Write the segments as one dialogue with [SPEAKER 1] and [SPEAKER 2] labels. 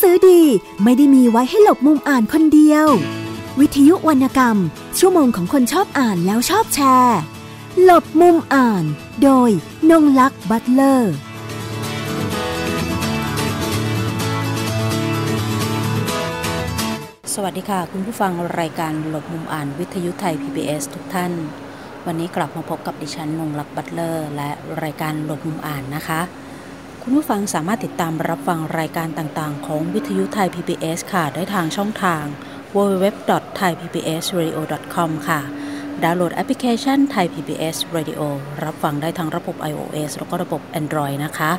[SPEAKER 1] สือดีไม่ได้มีไว้ให้หลบมุมอ่านคนเดียว วิทยุวรรณกรรม ชั่วโมงของคนชอบอ่านแล้วชอบแชร์ หลบมุมอ่าน โดยนงลักษ์บัตเลอร์
[SPEAKER 2] สวัสดีค่ะ คุณผู้ฟังรายการหลบมุมอ่านวิทยุไทย PBS ทุกท่าน วันนี้กลับมาพบกับดิฉันนงลักษ์บัตเลอร์ และรายการหลบมุมอ่านนะคะ คุณผู้ฟังสามารถติดตามรับฟังรายการต่างๆ ของวิทยุไทย PBS ค่ะ ได้ทางช่องทาง www.thaipbsradio.com ค่ะ ดาวน์โหลดแอปพลิเคชัน Thai PBS Radio รับฟังได้ทั้งระบบ iOS แล้วก็ระบบ Android นะคะ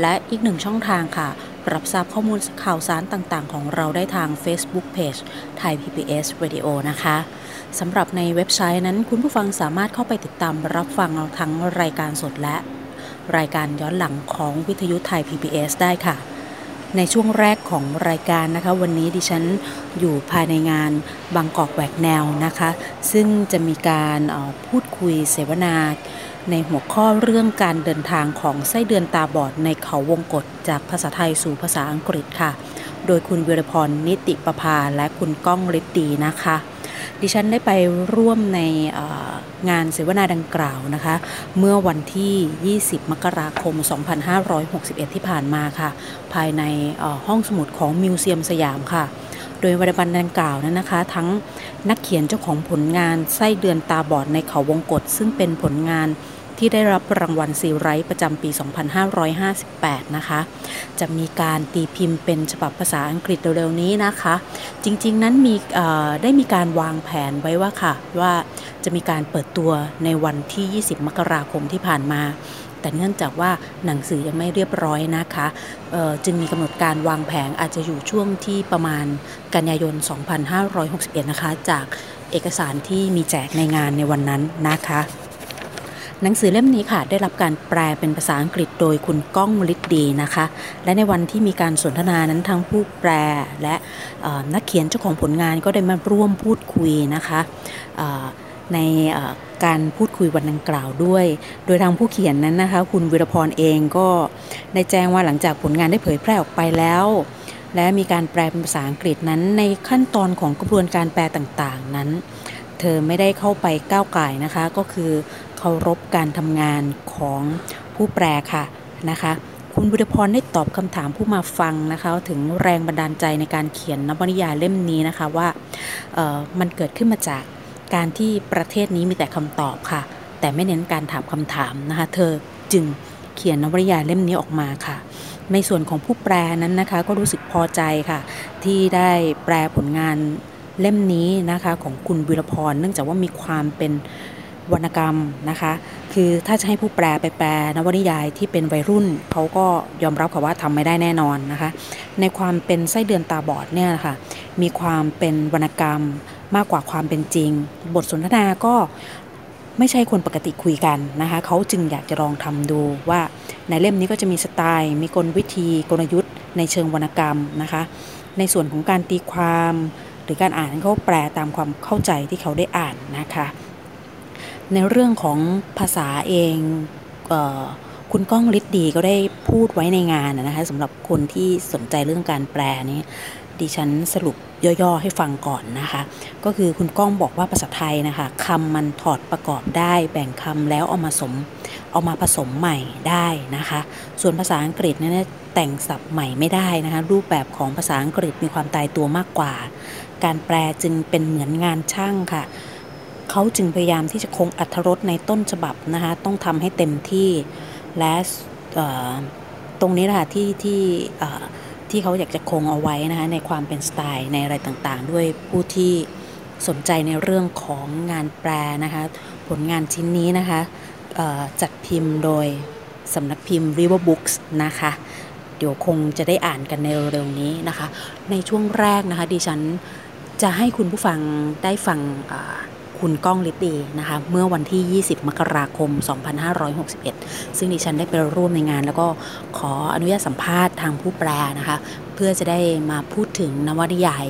[SPEAKER 2] และอีกหนึ่งช่องทางค่ะ รับทราบข้อมูลข่าวสารต่างๆ ของเราได้ทาง Facebook Page Thai PBS Radio นะคะสำหรับในเว็บไซต์นั้นคุณผู้ฟังสามารถเข้าไปติดตามรับฟังทั้งรายการสดและ รายการย้อนหลังของวิทยุไทย PBS ได้ค่ะ ในช่วงแรกของรายการนะคะ วันนี้ดิฉันอยู่ภายในงานบางกอกแหวกแนวนะคะ ซึ่งจะมีการพูดคุยเสวนาในหัวข้อเรื่องการเดินทางของไส้เดือนตาบอดในเขาวงกฏจากภาษาไทยสู่ภาษาอังกฤษค่ะ โดยคุณวิรพรนิติประภาและคุณก้องฤทธีนะคะ ดิฉันได้ไปร่วมในงานเสวนาดังกล่าวนะคะ เมื่อวันที่ 20 มกราคม 2561 ที่ผ่านมาค่ะ ภายในห้องสมุดของมิวเซียมสยามค่ะ โดยวรรณบันดังกล่าวนั้นนะคะ ทั้งนักเขียนเจ้าของผลงานไส้เดือนตาบอดในเขาวงกฏซึ่งเป็นผลงาน ที่ได้รับรางวัลซีไรต์ประจำปี 2558 นะคะ จะมีการตีพิมพ์เป็นฉบับภาษาอังกฤษเร็วๆนี้นะคะ จริงๆนั้นมีได้มีการวางแผนไว้ว่าค่ะ ว่าจะมีการเปิดตัวในวันที่ 20 มกราคมที่ผ่านมาแต่เนื่องจากว่าหนังสือยังไม่เรียบร้อยนะคะจึงมีกำหนดการวางแผงอาจจะอยู่ช่วงที่ประมาณกันยายน 2561 นะคะ จากเอกสารที่มีแจกในงานในวันนั้นนะคะ หนังสือเล่มนี้ค่ะ ได้รับการแปลเป็นภาษาอังกฤษโดยคุณก้องฤทธิ์ดีนะคะ และในวันที่มีการสนทนานั้นทั้งผู้แปลและนักเขียนเจ้าของผลงานก็ได้มาร่วมพูดคุยนะคะในการพูดคุยวันดังกล่าวด้วย โดยทางผู้เขียนนั้นนะคะ คุณวิรพรเองก็ได้แจ้งว่าหลังจากผลงานได้เผยแพร่ออกไปแล้ว และมีการแปลเป็นภาษาอังกฤษนั้น ในขั้นตอนของกระบวนการแปลต่างๆนั้น เธอไม่ได้เข้าไปก้าวไก่นะคะ ก็คือ เคารพการทำงานของผู้แปลค่ะนะคะคุณบุรพรได้ตอบคำถามผู้มาฟังนะคะถึงแรงบันดาลใจในการเขียนนวนิยายเล่มนี้นะคะว่ามันเกิดขึ้นมาจากการที่ประเทศนี้มีแต่คำตอบค่ะ แต่ไม่เน้นการถามคำถามนะคะเธอจึงเขียนนวนิยายเล่มนี้ออกมาค่ะ ในส่วนของผู้แปลนั้นนะคะก็รู้สึกพอใจค่ะ ที่ได้แปลผลงานเล่มนี้นะคะของคุณวิรพร เนื่องจากว่ามีความเป็น วรรณกรรมนะคะ คือถ้าจะให้ผู้แปลไปแปลนวนิยายที่เป็นวัยรุ่นเขาก็ยอมรับค่ะว่าทำไม่ได้แน่นอนนะคะ ในความเป็นไส้เดือนตาบอดเนี่ยนะคะมีความเป็นวรรณกรรมมากกว่าความเป็นจริง บทสนทนาก็ไม่ใช่คนปกติคุยกันนะคะเขาจึงอยากจะลองทำดูว่าในเล่มนี้ก็จะมีสไตล์ มีกลวิธีกลยุทธ์ในเชิงวรรณกรรมนะคะ ในส่วนของการตีความ หรือการอ่านเขาแปลตามความเข้าใจที่เขาได้อ่านนะคะ ในเรื่องของภาษาเองเอคุณก้องฤทธิ์ดีก็ได้พูดไว้ในงานนะคะสำหรับคนที่สนใจเรื่องการแปลนี้ดิฉันสรุปย่อๆให้ฟังก่อนนะคะ ก็คือคุณก้องบอกว่าภาษาไทยนะคะคำมันถอดประกอบได้ แบ่งคำแล้วเอามาสมเอามาผสมใหม่ได้นะคะ ส่วนภาษาอังกฤษเนี่ยแต่งศัพท์ใหม่ไม่ได้นะคะ รูปแบบของภาษาอังกฤษมีความตายตัวมากกว่า การแปลจึงเป็นเหมือนงานช่างค่ะ เขาจึงพยายามที่จะคงอัธรสในต้นฉบับนะคะต้องทำให้เต็มที่และตรงนี้แหละที่ที่ที่เขาอยากจะคงเอาไว้นะคะในความเป็นสไตล์ในอะไรต่างๆ ด้วยผู้ที่สนใจในเรื่องของงานแปลนะคะผลงานชิ้นนี้นะคะจัดพิมพ์โดยสำนักพิมพ์ River Books นะคะ เดี๋ยวคงจะได้อ่านกันในเร็วๆนี้นะคะ ในช่วงแรกนะคะดิฉันจะให้คุณผู้ฟังได้ฟัง คุณก้องฤทธิ์ดีนะคะเมื่อวันที่ 20 มกราคม 2561 ซึ่งดิฉันได้ไปร่วมในงาน แล้วก็ขออนุญาตสัมภาษณ์ทางผู้แปลนะคะ เพื่อจะได้มาพูดถึงนวนิยาย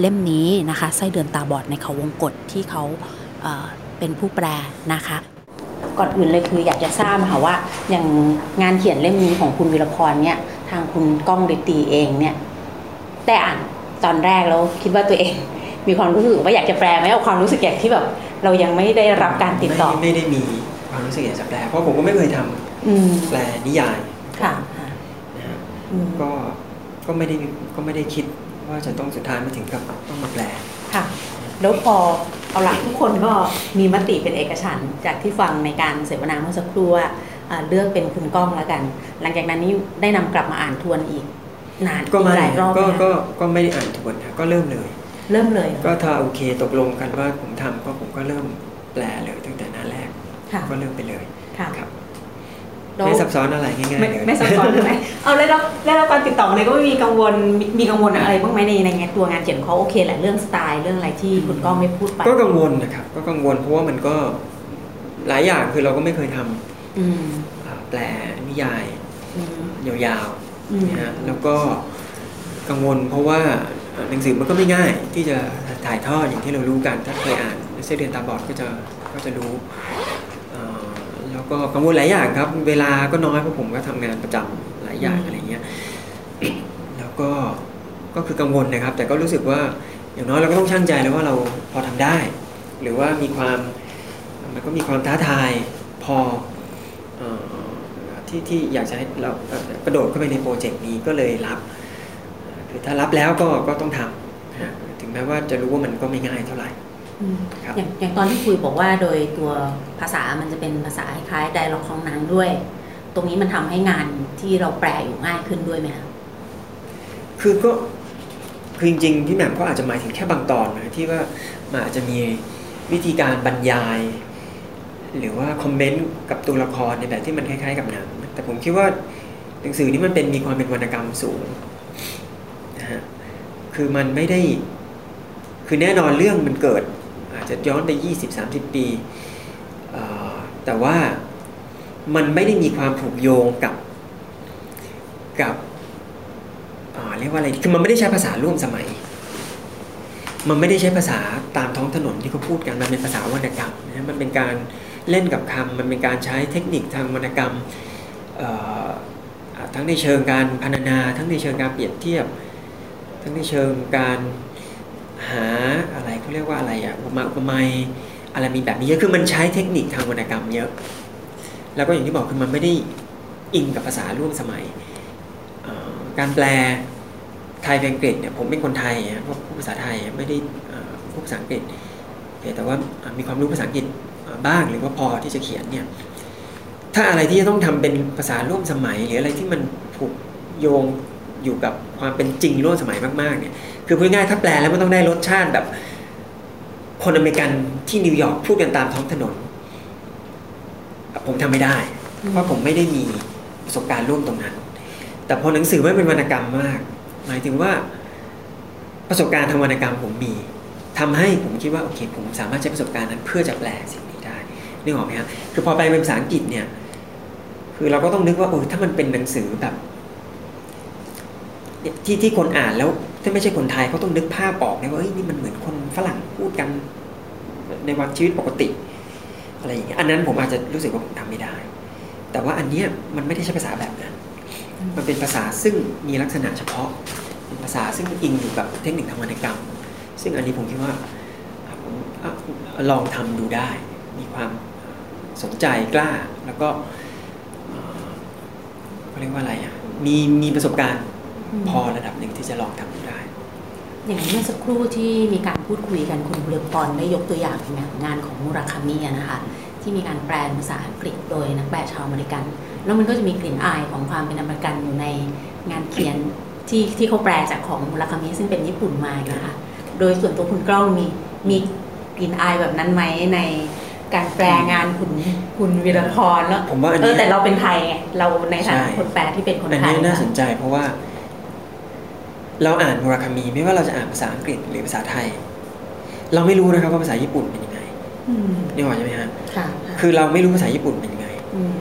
[SPEAKER 2] เล่มนี้นะคะไส้เดือนตาบอดในเขาวงกฏที่เขาเเป็นผู้แปลนะคะก่อนอื่นเลยคืออยากจะทราบค่ะว่าอย่างงานเขียนเล่มนี้ของคุณวิรพรเนี่ยทางคุณก้องฤทธีเองเนี่ยแต่อ่านตอนแรกแล้วคิดว่าตัวเอง มีความรู้สึกว่าอยากจะแปลไหมเอาความรู้สึกอย่างที่แบบ เรายังไม่ได้รับการติดต่อ
[SPEAKER 3] ไม่ได้มีความรู้สึกอยากจะแปลเพราะผมก็ไม่เคยทำ
[SPEAKER 2] อืม
[SPEAKER 3] แปลนิยาย
[SPEAKER 2] ค่ะ
[SPEAKER 3] นะฮะ
[SPEAKER 2] อืม
[SPEAKER 3] ก็ก็ไม่ได้ก็ไม่ได้คิดว่าจะต้องสุดท้ายมาถึงกับต้องมาแปล
[SPEAKER 2] ค่ะแล้วพอเอาหลักทุกคนก็มีมติเป็นเอกฉันท์จากที่ฟังในการเสวนาเมื่อสักครู่ว่าอ่าเลือกเป็นคุณก้องแล้วกัน หลังจากนั้นนี่ได้นำกลับมาอ่านทวนอีกนาน
[SPEAKER 3] ก็ไม่
[SPEAKER 2] หลายรอบ
[SPEAKER 3] ก็
[SPEAKER 2] ไหมคะ
[SPEAKER 3] ก็ก็ไม่ได้อ่านทวนนะก็เริ่มเลย
[SPEAKER 2] เริ่มเลย
[SPEAKER 3] ก็ถ้าโอเคตกลงกันว่าผมทำก็ผมก็เริ่มแปลเลยตั้งแต่หน้าแรก
[SPEAKER 2] ค่ะ
[SPEAKER 3] ก็เริ่มไปเลย
[SPEAKER 2] ค่ะ
[SPEAKER 3] ครับ
[SPEAKER 2] แล้ว
[SPEAKER 3] ไม่ซับซ้อนอะไรง่ายๆ
[SPEAKER 2] ไม่
[SPEAKER 3] เลย
[SPEAKER 2] ไม่ซับซ้อนใช่ไหมเอาแล้วเราแล้วเราการติดต่อเลยก็ไม่มีกังวลมีมีกังวลอะไรบ้างไหมในในงานตัวงานเขียนเขาโอเคแหละเรื่องสไตล์เรื่องอะไรที่คุณก้องไม่พูดไป
[SPEAKER 3] ก็กังวลนะครับก็กังวลเพราะว่ามันก็หลายอย่างคือเราก็ไม่เคยทำ
[SPEAKER 2] อืม
[SPEAKER 3] อ่าแปลนิยาย
[SPEAKER 2] อืม
[SPEAKER 3] ยาว
[SPEAKER 2] อืม
[SPEAKER 3] ๆนะฮะแล้วก็กังวลเพราะว่าเอ่อ หนังสือมันก็ไม่ง่ายที่จะถ่ายทอดอย่างที่เรารู้กันถ้าเคยอ่านเส้นเดือนตาบอดก็จะก็จะรู้แล้วก็กังวลหลายอย่างครับ เวลาก็น้อยเพราะผมก็ทำงานประจำหลายอย่างอะไรเงี้ยแล้วก็ก็คือกังวลนะครับ แต่ก็รู้สึกว่าอย่างน้อยเราก็ต้องชั่งใจแล้วว่าเราพอทำได้ หรือว่ามีความมันก็มีความท้าทายพอที่ที่อยากจะให้เรากระโดดเข้าไปในโปรเจกต์นี้ก็เลยรับ คือถ้ารับแล้วก็ก็ต้องทำนะถึงแม้ว่าจะรู้ว่ามันก็ไม่ง่ายเท่าไหร่
[SPEAKER 2] อืม
[SPEAKER 3] ครับ
[SPEAKER 2] อย่างอย่างตอนที่คุยบอกว่าโดยตัวภาษามันจะเป็นภาษาคล้ายๆไดร็อกของหนังด้วย ตรงนี้มันทำให้งานที่เราแปลอยู่ง่ายขึ้นด้วยไหมคะ
[SPEAKER 3] คือก็คือจริงๆพี่แหม่มก็อาจจะหมายถึงแค่บางตอนนะที่ว่ามันอาจจะมีวิธีการบรรยาย หรือว่าคอมเมนต์กับตัวละครในแบบที่มันคล้ายๆกับหนังแต่ผมคิดว่าหนังสือนี้มันเป็นมีความเป็นวรรณกรรมสูงนะฮะ คือมันไม่ได้ คือแน่นอนเรื่องมันเกิด อาจจะย้อนไป 20-30 ปีเอ่อแต่ว่ามันไม่ได้มีความผูกโยงกับกับอ่าเรียกว่าอะไร คือมันไม่ได้ใช้ภาษาร่วมสมัย มันไม่ได้ใช้ภาษาตามท้องถนนที่เขาพูดกัน มันเป็นภาษาวรรณกรรมนะมันเป็นการเล่นกับคำมันเป็นการใช้เทคนิคทางวรรณกรรมอ่าทั้งในเชิงการพรรณนา ทั้งในเชิงการเปรียบเทียบ ทั้งในเชิงการหาอะไรเขาเรียกว่าอะไรอะอุปมาอุปไมยอะไรมีแบบนี้เยอะคือมันใช้เทคนิคทางวรรณกรรมเยอะ แล้วก็อย่างที่บอกคือมันไม่ได้อิงกับภาษาร่วมสมัย การแปลไทยเป็นอังกฤษเนี่ยผมเป็นคนไทยอะพูดภาษาไทยไม่ได้พูดภาษาอังกฤษ แต่ว่ามีความรู้ภาษาอังกฤษบ้างหรือว่าพอที่จะเขียนเนี่ยถ้าอะไรที่จะต้องทำเป็นภาษาร่วมสมัย หรืออะไรที่มันผูกโยง อยู่กับความเป็นจริงร่วมสมัยมากๆเนี่ยคือพูดง่ายๆถ้าแปลแล้วมันต้องได้รสชาติแบบ คนอเมริกันที่นิวยอร์กพูดกันตามท้องถนน ผมทำไม่ได้ เพราะผมไม่ได้มีประสบการณ์ร่วมตรงนั้น แต่พอหนังสือไม่เป็นวรรณกรรมมาก หมายถึงว่าประสบการณ์ทางวรรณกรรมผมมีทำให้ผมคิดว่าโอเค ผมสามารถใช้ประสบการณ์นั้นเพื่อจะแปลสิ่งนี้ได้นึกออกไหมครับคือพอไปเป็นภาษาอังกฤษเนี่ย คือเราก็ต้องนึกว่าเออถ้ามันเป็นหนังสือแบบเนี่ย ที่ที่คนอ่านแล้วถ้าไม่ใช่คนไทยเขาต้องนึกภาพออกนะว่าเอ้ยนี่มันเหมือนคนฝรั่งพูดกันในวันชีวิตปกติ อะไรอย่างเงี้ยอันนั้นผมอาจจะรู้สึกว่าผมทำไม่ได้ แต่ว่าอันเนี้ยมันไม่ได้ใช้ภาษาแบบนั้น มันเป็นภาษาซึ่งมีลักษณะเฉพาะเป็นภาษาซึ่งอิงอยู่กับเทคนิคทางวรรณกรรม ซึ่งอันนี้ผมคิดว่าอะผมลองทำดูได้ มีความสนใจกล้าแล้วก็เอ่อเขาเรียกว่าอะไรอะมีมีประสบการณ์ พอระดับหนึ่งที่จะลองทำดูได้
[SPEAKER 2] อย่างเมื่อสักครู่ที่มีการพูดคุยกันคุณบุรพรได้ยกตัวอย่างอย่างงานของมุราคามิอะนะคะที่มีการแปลเป็นภาษาอังกฤษโดยนักแปลชาวอเมริกัน แล้วมันก็จะมีกลิ่นอายของความเป็นอเมริกันอยู่ในงานเขียนที่ที่เขาแปลจากของมุราคามิซึ่งเป็นญี่ปุ่นมานะคะโดยส่วนตัวคุณกล้องมีมีกลิ่นอายแบบนั้นไหมในการแปลงานคุณคุณวีรพรแล้ว
[SPEAKER 3] ผมว่าอัน
[SPEAKER 2] เอ
[SPEAKER 3] นี้
[SPEAKER 2] อแต่เราเป็นไทยไงเราในฐานะ
[SPEAKER 3] ใช่
[SPEAKER 2] คนแปลที่เป็นคน
[SPEAKER 3] อัน
[SPEAKER 2] ไทย
[SPEAKER 3] นี้น่าส
[SPEAKER 2] ค่ะ
[SPEAKER 3] นใจเพราะว่า เราอ่านมุราคามีไม่ว่าเราจะอ่านภาษาอังกฤษหรือภาษาไทย เราไม่รู้นะครับว่าภาษาญี่ปุ่นเป็นยังไง
[SPEAKER 2] อืม
[SPEAKER 3] นี่หรอกใช่ไหมฮะ
[SPEAKER 2] ค่ะ
[SPEAKER 3] คือเราไม่รู้ภาษาญี่ปุ่นเป็นยังไง
[SPEAKER 2] อืม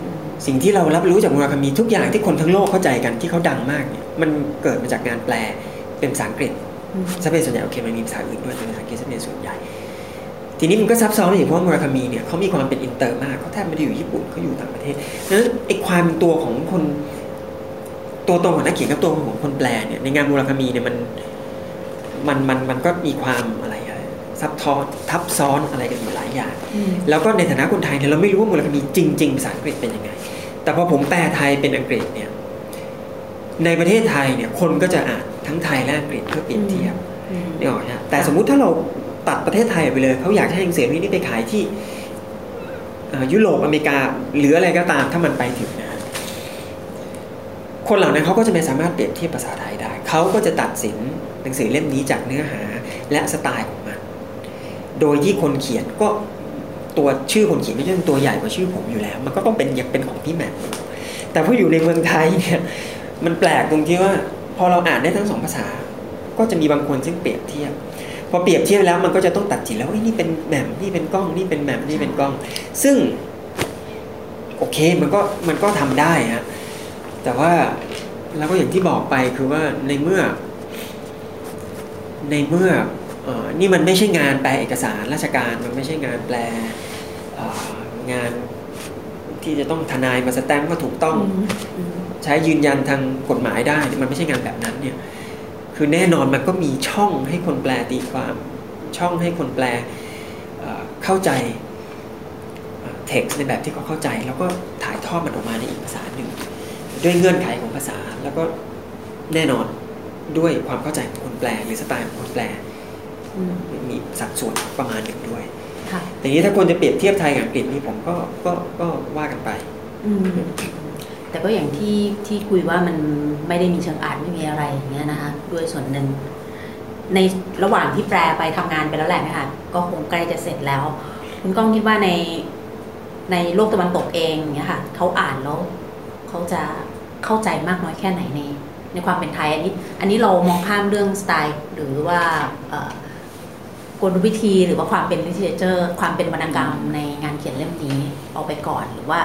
[SPEAKER 3] สิ่งที่เรารับรู้จากมุราคามีทุกอย่างที่คนทั้งโลกเข้าใจกันที่เขาดังมากเนี่ยมันเกิดมาจากงานแปลเป็นภาษาอังกฤษ
[SPEAKER 2] อืม
[SPEAKER 3] ซะเป็นส่วนใหญ่โอเคมันมีภาษาอื่นด้วยแต่ภาษาอังกฤษซะเป็นส่วนใหญ่ ทีนี้มันก็ซับซ้อนไปอีกเพราะว่ามุราคามีเนี่ยเขามีความเป็นอินเตอร์มากเขาแทบไม่ได้อยู่ญี่ปุ่นเขาอยู่ต่างประเทศนั้นไอ้ความตัวของคน ตัวตนของนักเขียนกับตัวของคนแปลเนี่ยในงานมุราคามีเนี่ยมันมันมันมันก็มีความอะไรอะไรซับซ้อนทับซ้อนอะไรกันอยู่หลายอย่าง แล้วก็ในฐานะคนไทยเนี่ยเราไม่รู้ว่ามูลคดีจริงๆภาษาอังกฤษเป็นยังไง แต่พอผมแปลไทยเป็นอังกฤษเนี่ยในประเทศไทยเนี่ยคนก็จะอ่านทั้งไทยและอังกฤษเพื่อเปรียบเทียบนี่ออกนะแต่สมมุติถ้าเราตัดประเทศไทยไปเลยเขาอยากให้หนังสือนี้ไปขายที่ยุโรปอเมริกาหรืออะไรก็ตามถ้ามันไปถึงนะ คนเหล่านั้นเขาก็จะไม่สามารถเปรียบเทียบภาษาไทยได้ เขาก็จะตัดสินหนังสือเล่มนี้จากเนื้อหาและสไตล์ของมัน โดยที่คนเขียนก็ตัวชื่อคนเขียนไม่ใช่ตัวใหญ่กว่าชื่อผมอยู่แล้ว มันก็ต้องเป็นอย่างเป็นของพี่แหม่มแต่พออยู่ในเมืองไทยเนี่ยมันแปลกตรงที่ว่า พอเราอ่านได้ทั้งสองภาษา ก็จะมีบางคนซึ่งเปรียบเทียบพอเปรียบเทียบแล้วมันก็จะต้องตัดสินแล้วนี่เป็นแหม่มนี่เป็นกล้องนี่เป็นแหม่มนี่เป็นกล้อง ซึ่งโอเคมันก็มันก็ทำได้ฮะ แต่ว่าแล้วก็อย่างที่บอกไปคือว่าในเมื่อ ในเมื่ออนี่มันไม่ใช่งานแปลเอกสารราชการมันไม่ใช่งานแปลงานที่จะต้องทนายมาสแตมป์ว่าถูกต้องใช้ยืนยันทางกฎหมายได้ มันไม่ใช่งานแบบนั้นเนี่ย คือแน่นอนมันก็มีช่องให้คนแปลตีความช่องให้คนแปลเข้าใจเท็กซ์ในแบบที่เขาเข้าใจ แล้วก็ถ่ายทอดมันออกมาในอีกภาษาหนึ่ง ด้วยเงื่อนไขของภาษาแล้วก็แน่นอนด้วยความเข้าใจของคนแปลหรือสไตล์ของคนแปล มีสัดส่วนประมาณหนึ่งด้วยแต่นี้ถ้าคนจะเปรียบเทียบไทยกับอังกฤษนี่ผมก็ก็ก็ว่ากันไป
[SPEAKER 2] แต่ก็อย่างที่ที่คุยว่ามันไม่ได้มีเชิงอ่านไม่มีอะไรอย่างเงี้ยนะคะด้วยส่วนหนึ่งในระหว่างที่แปลไปทำงานไปแล้วแหละนะคะก็คงใกล้จะเสร็จแล้ว คุณก้องคิดว่าในในโลกตะวันตกเองเนี่ยค่ะเขาอ่านแล้วเขาจะ เข้าใจมากน้อยแค่ไหนในในความเป็นไทยอันนี้อันนี้เรามองข้ามเรื่องสไตล์ หรือว่ากลวิธีหรือว่าความเป็นลิเทเจอร์ความเป็นวรรณกรรมในงานเขียนเล่มนี้ออกไปก่อนหรือว่า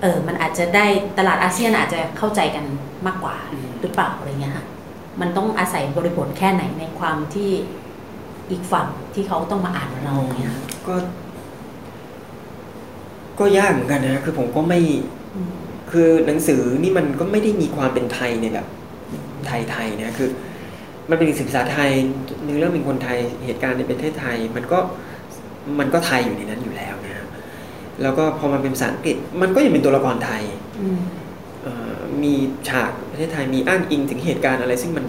[SPEAKER 2] เออมันอาจจะได้ตลาดอาเซียนอาจจะเข้าใจกันมากกว่าหรือเปล่าอะไรเงี้ยค่ะมันต้องอาศัยบริบทแค่ไหนในความที่อีกฝั่งที่เขาต้องมาอ่านเราเนี่ย
[SPEAKER 3] ก็ ก็ยากเหมือนกันนะคือผมก็ไม่ คือหนังสือนี่มันก็ไม่ได้มีความเป็นไทยในแบบไทยๆนะคือ มันเป็นศึกษาไทยเนื้อเรื่องเป็นคนไทยเหตุการณ์ในประเทศไทย มันก็มันก็ไทยอยู่ในนั้นอยู่แล้วนะแล้วก็พอมันเป็นภาษาอังกฤษ มันก็ยังเป็นตัวละครไทยมีฉากประเทศไทยมีอ้างอิงถึงเหตุการณ์อะไร ซึ่งมัน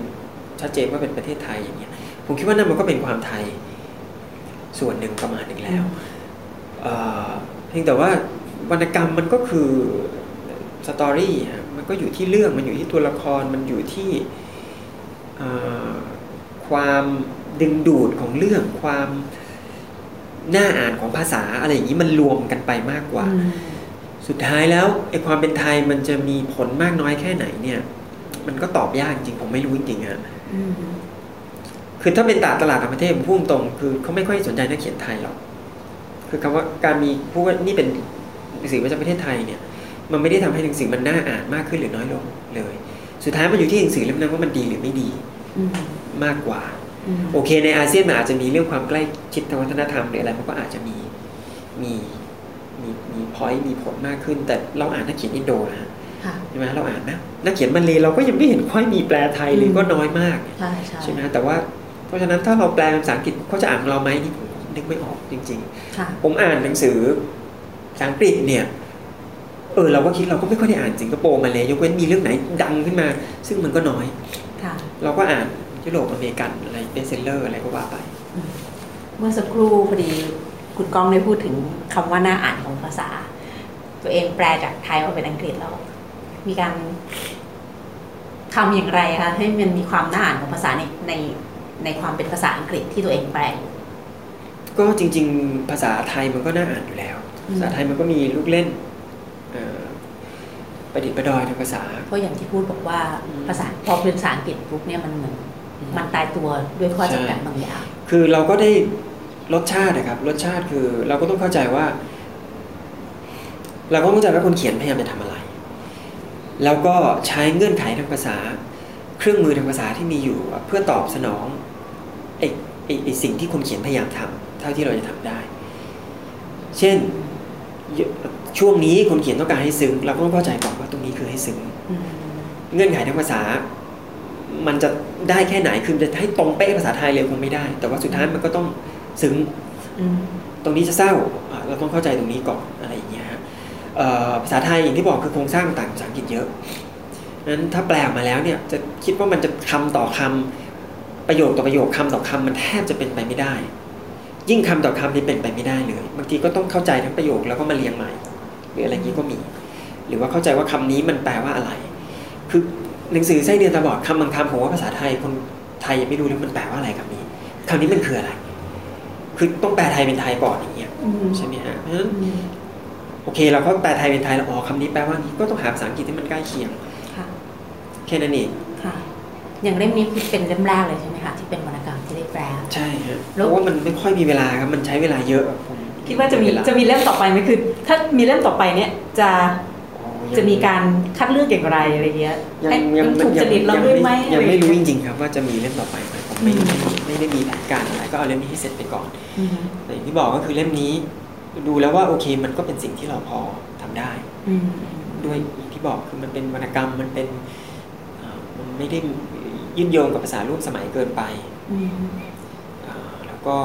[SPEAKER 3] ชัดเจนว่าเป็นประเทศไทยอย่างเงี้ยผมคิดว่านั่นมันก็เป็นความไทยส่วนหนึ่งประมาณหนึ่งแล้วเพียงแต่ว่าวรรณกรรมมันก็คือ สตอรี่มันก็อยู่ที่เรื่องมันอยู่ที่ตัวละครมันอยู่ที่ความดึงดูดของเรื่องความน่าอ่านของภาษาอะไรอย่างนี้มันรวมกันไปมากกว่า สุดท้ายแล้วไอ้ความเป็นไทยมันจะมีผลมากน้อยแค่ไหนเนี่ย มันก็ตอบยากจริงผมไม่รู้จริงๆอะคือถ้าเป็นตลาดตลาดต่างประเทศผมพูดตรงคือเขาไม่ค่อยสนใจนักเขียนไทยหรอกคือคำว่าการมีพูดว่านี่เป็นสื่อประจำประเทศไทยเนี่ย มันไม่ได้ทำให้หนังสือมันน่าอ่านมากขึ้นหรือน้อยลงเลย สุดท้ายมันอยู่ที่หนังสือเล่มนั้นว่ามันดีหรือไม่ดีมากกว่า โอเค ในอาเซียนมันอาจจะมีเรื่องความใกล้ชิดทางวัฒนธรรมหรืออะไรมันก็อาจจะมีมีมีมีพอยต์มีผลมากขึ้น แต่เราอ่านนักเขียนอินโดนะใช่ไหมเราอ่านนะนักเขียนมันเลยเราก็ยังไม่เห็นค่อยมีแปลไทยเลยก็น้อยมากใช่ไหมแต่ว่าเพราะฉะนั้นถ้าเราแปลภาษาอังกฤษเขาจะอ่านเราไหมนี่ผมนึกไม่ออกจริง ๆ ผมอ่านหนังสือภาษาอังกฤษเนี่ย เออเราก็คิดเราก็ไม่ค่อยได้อ่านสิงคโปร์มาเลยยกเว้นมีเรื่องไหนดังขึ้นมา ซึ่งมันก็น้อยเราก็อ่านยุโรปอเมริกันอะไร best seller อะไรก็ว่าไป
[SPEAKER 2] เมื่อสักครู่พอดีคุณก้องได้พูดถึงคำว่าน่าอ่านของภาษา ตัวเองแปลจากไทยมาเป็นอังกฤษแล้ว มีการทำอย่างไรคะให้มันมีความน่าอ่านของภาษาในในในความเป็นภาษาอังกฤษที่ตัวเองแปล
[SPEAKER 3] ก็จริง ๆ ภาษาไทยมันก็น่าอ่านอยู่แล้ว ภาษาไทยมันก็มีลูกเล่น ประดิษฐ์ประดอยในภาษา
[SPEAKER 2] เพราะอย่างที่พูดบอกว่าภาษาพอเป็นภาษาอังกฤษปุ๊บเนี่ยมันเหมือนมันตายตัวด้วยข้อจำกัดบางอย่าง
[SPEAKER 3] คือเราก็ได้รสชาตินะครับ รสชาติคือเราก็ต้องเข้าใจว่า เราก็ต้องเข้าใจว่าคนเขียนพยายามจะทำอะไร แล้วก็ใช้เงื่อนไขทางภาษา เครื่องมือทางภาษาที่มีอยู่ เพื่อตอบสนองไอ้ไอ้สิ่งที่คนเขียนพยายามทำเท่าที่เราจะทำได้ เช่น ช่วงนี้คนเขียนต้องการให้ซึ้งเราก็ต้องเข้าใจก่อนว่าตรงนี้คือให้ซึ้งเงื่อนไขทางภาษา มันจะได้แค่ไหนคือจะให้ตรงเป๊ะภาษาไทยเลยคงไม่ได้ แต่ว่าสุดท้ายมันก็ต้องซึ้ง
[SPEAKER 2] อืม
[SPEAKER 3] ตรงนี้จะเศร้าอะเราต้องเข้าใจตรงนี้ก่อนอะไรอย่างเงี้ยฮะเอ่อภาษาไทยอย่างที่บอกคือโครงสร้างต่างภาษาอังกฤษเยอะนั้นถ้าแปลออกมาแล้วเนี่ยจะคิดว่ามันจะคำต่อคำประโยคต่อประโยคคำต่อคำมันแทบจะเป็นไปไม่ได้ ยิ่งคำต่อคำนี่เป็นไปไม่ได้เลยบางทีก็ต้องเข้าใจทั้งประโยคแล้วก็มาเรียงใหม่ห รืออะไรอย่างนี้ก็มี หรือว่าเข้าใจว่าคำนี้มันแปลว่าอะไร คือหนังสือไส้เดือนตาบอดคำบางคำผมว่าภาษาไทยคนไทยยังไม่รู้เลยมันแปลว่าอะไรคำนี้คำนี้มันคืออะไร คือต้องแปลไทยเป็นไทยก่อนอย่างเงี้ย
[SPEAKER 2] อืม
[SPEAKER 3] ใช่ไหมฮะเพราะฉะนั้นโอเคเราก็แปลไทยเป็นไทยแล้วอ๋อคำนี้แปลว่านี้ก็ต้องหาภาษาอังกฤษที่มันใกล้เคียง
[SPEAKER 2] ค่ะ
[SPEAKER 3] แค่นั้นเอง
[SPEAKER 2] ค่ะ อย่างเล่มนี้เป็นเล่มแรกเลยใช่ไหมคะที่เป็นวรรณกรรมที่ได้แปล
[SPEAKER 3] ใช่ฮะเพ
[SPEAKER 2] แล้ว
[SPEAKER 3] ราะว่ามันไม่ค่อยมีเวลาครับมันใช้เวลาเยอะผม
[SPEAKER 4] คิดว่าจะมี
[SPEAKER 3] เวล
[SPEAKER 4] จะมีเล่มต่อไปไหมคือ ถ้ามีเล่มต่อไปเนี่ยจะ
[SPEAKER 3] อ๋อยัง
[SPEAKER 4] จะมีการคัดเลือกอย่างไรอะไรเงี้ย
[SPEAKER 3] ยัง
[SPEAKER 4] ให้
[SPEAKER 3] ยัง
[SPEAKER 4] ถูกจริตเราด้วยไหม
[SPEAKER 3] ยังไม่รู้
[SPEAKER 4] อะ
[SPEAKER 3] จ
[SPEAKER 4] เงี้
[SPEAKER 3] ริงๆครับว่าจะมีเล่มต่อไปไหมผมไม่
[SPEAKER 4] อืม
[SPEAKER 3] ไม่ได้มีแผนการอะไรก็เอาเล่มนี้ให้เสร็จไปก่อน
[SPEAKER 4] อืม
[SPEAKER 3] แต่อย่างที่บอกก็คือเล่มนี้ ดูแล้วว่าโอเคมันก็เป็นสิ่งที่เราพอทำได้
[SPEAKER 4] อืม
[SPEAKER 3] ด้วยอย่างที่บอกคือมันเป็นวรรณกรรมมันเป็นเอ่อมันไม่ได้ยึดโยงกับภาษาร่วมสมัยเกินไป
[SPEAKER 4] อืม
[SPEAKER 3] เอ่อแล้วก็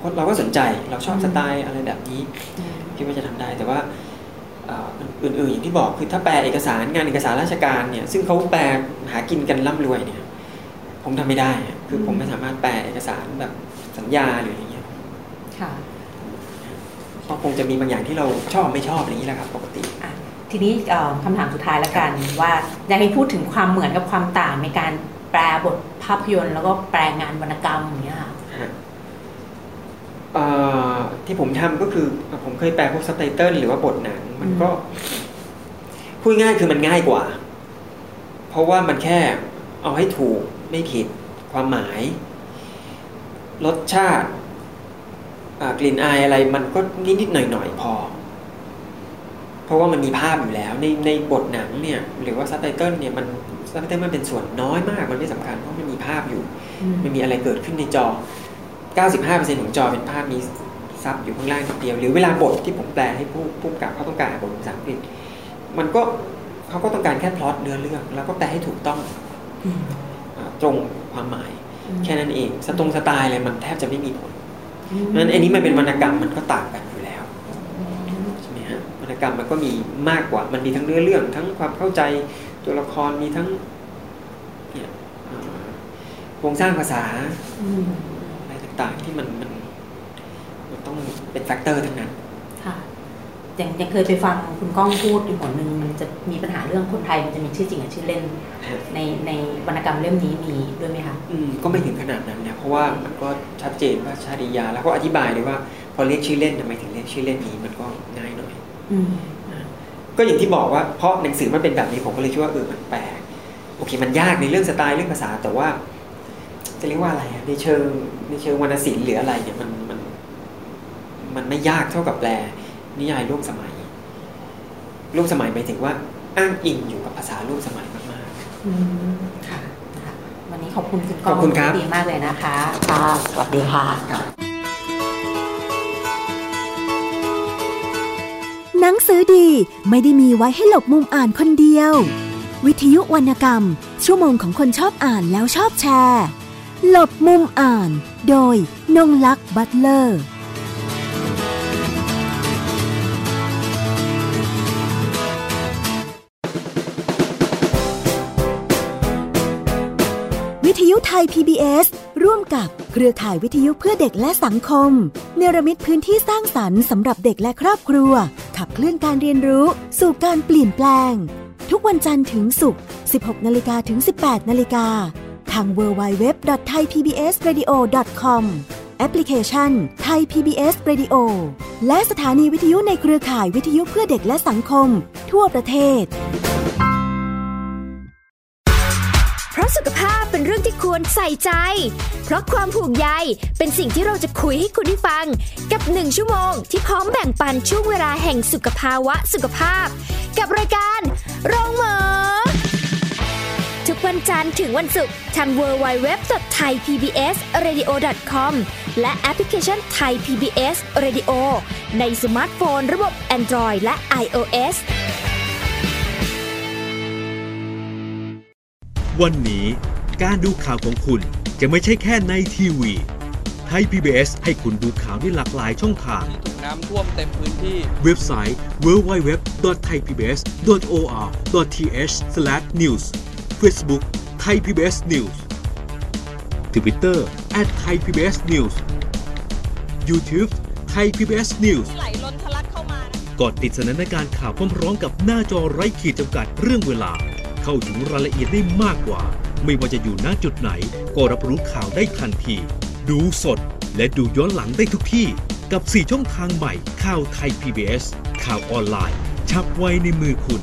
[SPEAKER 3] เราก็เราก็สนใจเราชอบ
[SPEAKER 4] อืม
[SPEAKER 3] สไตล์อะไรแบบนี้
[SPEAKER 4] อืม
[SPEAKER 3] คิดว่าจะทำได้แต่ว่าเอ่ออื่นๆอย่างที่บอกคือถ้าแปลเอกสารงานเอกสารราชการเนี่ยซึ่งเขาแปลหากินกันร่ำรวยเนี่ยผมทำไม่ได้อะคือผมไม่สามารถแปลเอกสารแบบสัญญาหรืออะไรเงี้ย
[SPEAKER 4] ค่ะ
[SPEAKER 3] ก็คงจะมีบางอย่างที่เราชอบไม่ชอบอะไรอย่างนี้แหละครับปกติ
[SPEAKER 4] อะทีนี้เอ่อคำถามสุดท้ายแล้วกันว่าอยากให้พูดถึงความเหมือนกับความต่างในการแปลบทภาพยนตร์แล้วก็แปลงานวรรณกรรมอย่างเงี้ยค่ะ
[SPEAKER 3] ฮะเอ่อ ที่ผมทำก็คือผมเคยแปลพวกซับไตเติลหรือว่าบทหนังมันก็พูดง่ายคือมันง่ายกว่า เพราะว่ามันแค่เอาให้ถูกไม่ผิดความหมาย รสชาติอ่ากลิ่นอายอะไรมันก็นิดๆหน่อยๆพอ เพราะว่ามันมีภาพอยู่แล้ว ในในบทหนังเนี่ย หรือว่าซับไตเติลเนี่ยมันซับไตเติลมันเป็นส่วนน้อยมากมันไม่สำคัญเพราะมันมีภาพอยู่
[SPEAKER 4] อืม
[SPEAKER 3] มันมีอะไรเกิดขึ้นในจอ 95%ของจอเป็นภาพมีซับอยู่ข้างล่างนิดเดียว หรือเวลาบทที่ผมแปลให้ผู้ผู้กำกับเขาต้องการบทภาษาอังกฤษมันก็เขาก็ต้องการแค่พล็อตเนื้อเรื่องแล้วก็แปลให้ถูกต้อง
[SPEAKER 4] อืม
[SPEAKER 3] อ่าตรงความหมาย
[SPEAKER 4] อืม
[SPEAKER 3] แค่นั้นเองสตรงสไตล์อะไรมันแทบจะไม่มีผลเพราะฉะนั้นอันนี้มันเป็นวรรณกรรมมันก็ต่างกันอยู่แล้วใช่ไหมฮะวรรณกรรมมันก็มีมากกว่า มันมีทั้งเนื้อเรื่อง ทั้งความเข้าใจตัวละครมีทั้งเนี่ยอ่าโครงสร้างภาษา
[SPEAKER 4] อืม
[SPEAKER 3] อะไร ต่างๆ ที่มันมันมันต้องเป็น factor ทั้งนั้น
[SPEAKER 4] ค่ะอย่างยังเคยไปฟังคุณก้องพูดอยู่หนหนึ่งมันจะมีปัญหาเรื่องคนไทยมันจะมีชื่อจริงกับชื่อเล่น ในในวรรณกรรมเล่มนี้มีด้วยไหมคะ
[SPEAKER 3] อืมก็ไม่ถึงขนาดนั้นนะเพราะว่ามันก็ชัดเจนว่าชาติยา แล้วก็อธิบายเลยว่า พอเรียกชื่อเล่นทำไมถึงเรียกชื่อเล่นนี้มันก็ง่ายหน่อย
[SPEAKER 4] อืม
[SPEAKER 3] ก็อย่างที่บอกว่าเพราะหนังสือมันเป็นแบบนี้ผมก็เลยคิดว่าเออมันแปลกโอเค มันยากในเรื่องสไตล์เรื่องภาษาแต่ว่า จะเรียกว่าอะไรอะในเชิงในเชิงวรรณศิลป์หรืออะไรเนี่ยมันมันมันไม่ยากเท่ากับแปลนิยายร่วมสมัยร่วมสมัยหมายถึงว่า อ้างอิงอยู่กับภาษาร่วมสมัยมาก
[SPEAKER 4] อืมค่ะนะคะวันนี้ขอบคุณคุณก้อง
[SPEAKER 3] ขอบคุณครับ
[SPEAKER 4] ดีมากเลยนะคะค่ะสวัสดีค่ะ
[SPEAKER 1] หนังสือดีไม่ได้มีไว้ให้หลบมุมอ่านคนเดียว วิทยุวรรณกรรม ชั่วโมงของคนชอบอ่านแล้วชอบแชร์ หลบมุมอ่าน โดยนงลักษ์บัตเลอร์ วิทยุไทย PBS ร่วมกับเครือข่ายวิทยุเพื่อเด็กและสังคม เนรมิตพื้นที่สร้างสรรค์สำหรับเด็กและครอบครัว ขับเคลื่อนการเรียนรู้สู่การเปลี่ยนแปลง ทุกวันจันทร์ถึงศุกร์ 16 นาฬิกาถึง 18 นาฬิกา ทาง www.thaipbsradio.com แอปพลิเคชัน Thai PBS Radio และสถานีวิทยุในเครือข่ายวิทยุเพื่อเด็กและสังคม ทั่วประเทศ
[SPEAKER 5] เพราะสุขภาพเป็นเรื่องที่ควรใส่ใจ เพราะความผูกใยเป็นสิ่งที่เราจะคุยให้คุณได้ฟัง กับหนึ่งชั่วโมงที่พร้อมแบ่งปันช่วงเวลาแห่งสุขภาวะสุขภาพ กับรายการโรงหมอ วันจันทร์ถึงวันศุกร์ทาง www.thaipbsradio.com และแอปพลิเคชัน Thai PBS Radio ในสมาร์ทโฟน ระบบ Android และ iOS
[SPEAKER 6] วันนี้การดูข่าวของคุณจะไม่ใช่แค่ในทีวีไทย PBS ให้คุณดูข่าวได้หลากหลายช่องทาง
[SPEAKER 7] ถูกน้ำท่วมเต็มพื้นที่
[SPEAKER 6] เว็บไซต์ www.thaipbs.or.th/news Facebook Thai PBS News Twitter @thaipbsnews YouTube Thai PBS News
[SPEAKER 8] ไหลล้นทะลักเข้ามา
[SPEAKER 6] กดติดสนันในการข่าวพร้อมๆกับหน้าจอไร้ขีดจำกัดเรื่องเวลา เข้าถึงรายละเอียดได้มากกว่า ไม่ว่าจะอยู่ณจุดไหน ก็รับรู้ข่าวได้ทันที ดูสดและดูย้อนหลังได้ทุกที่ กับ 4 ช่องทางใหม่ข่าวไทย PBS ข่าวออนไลน์ ชับไว้ในมือคุณ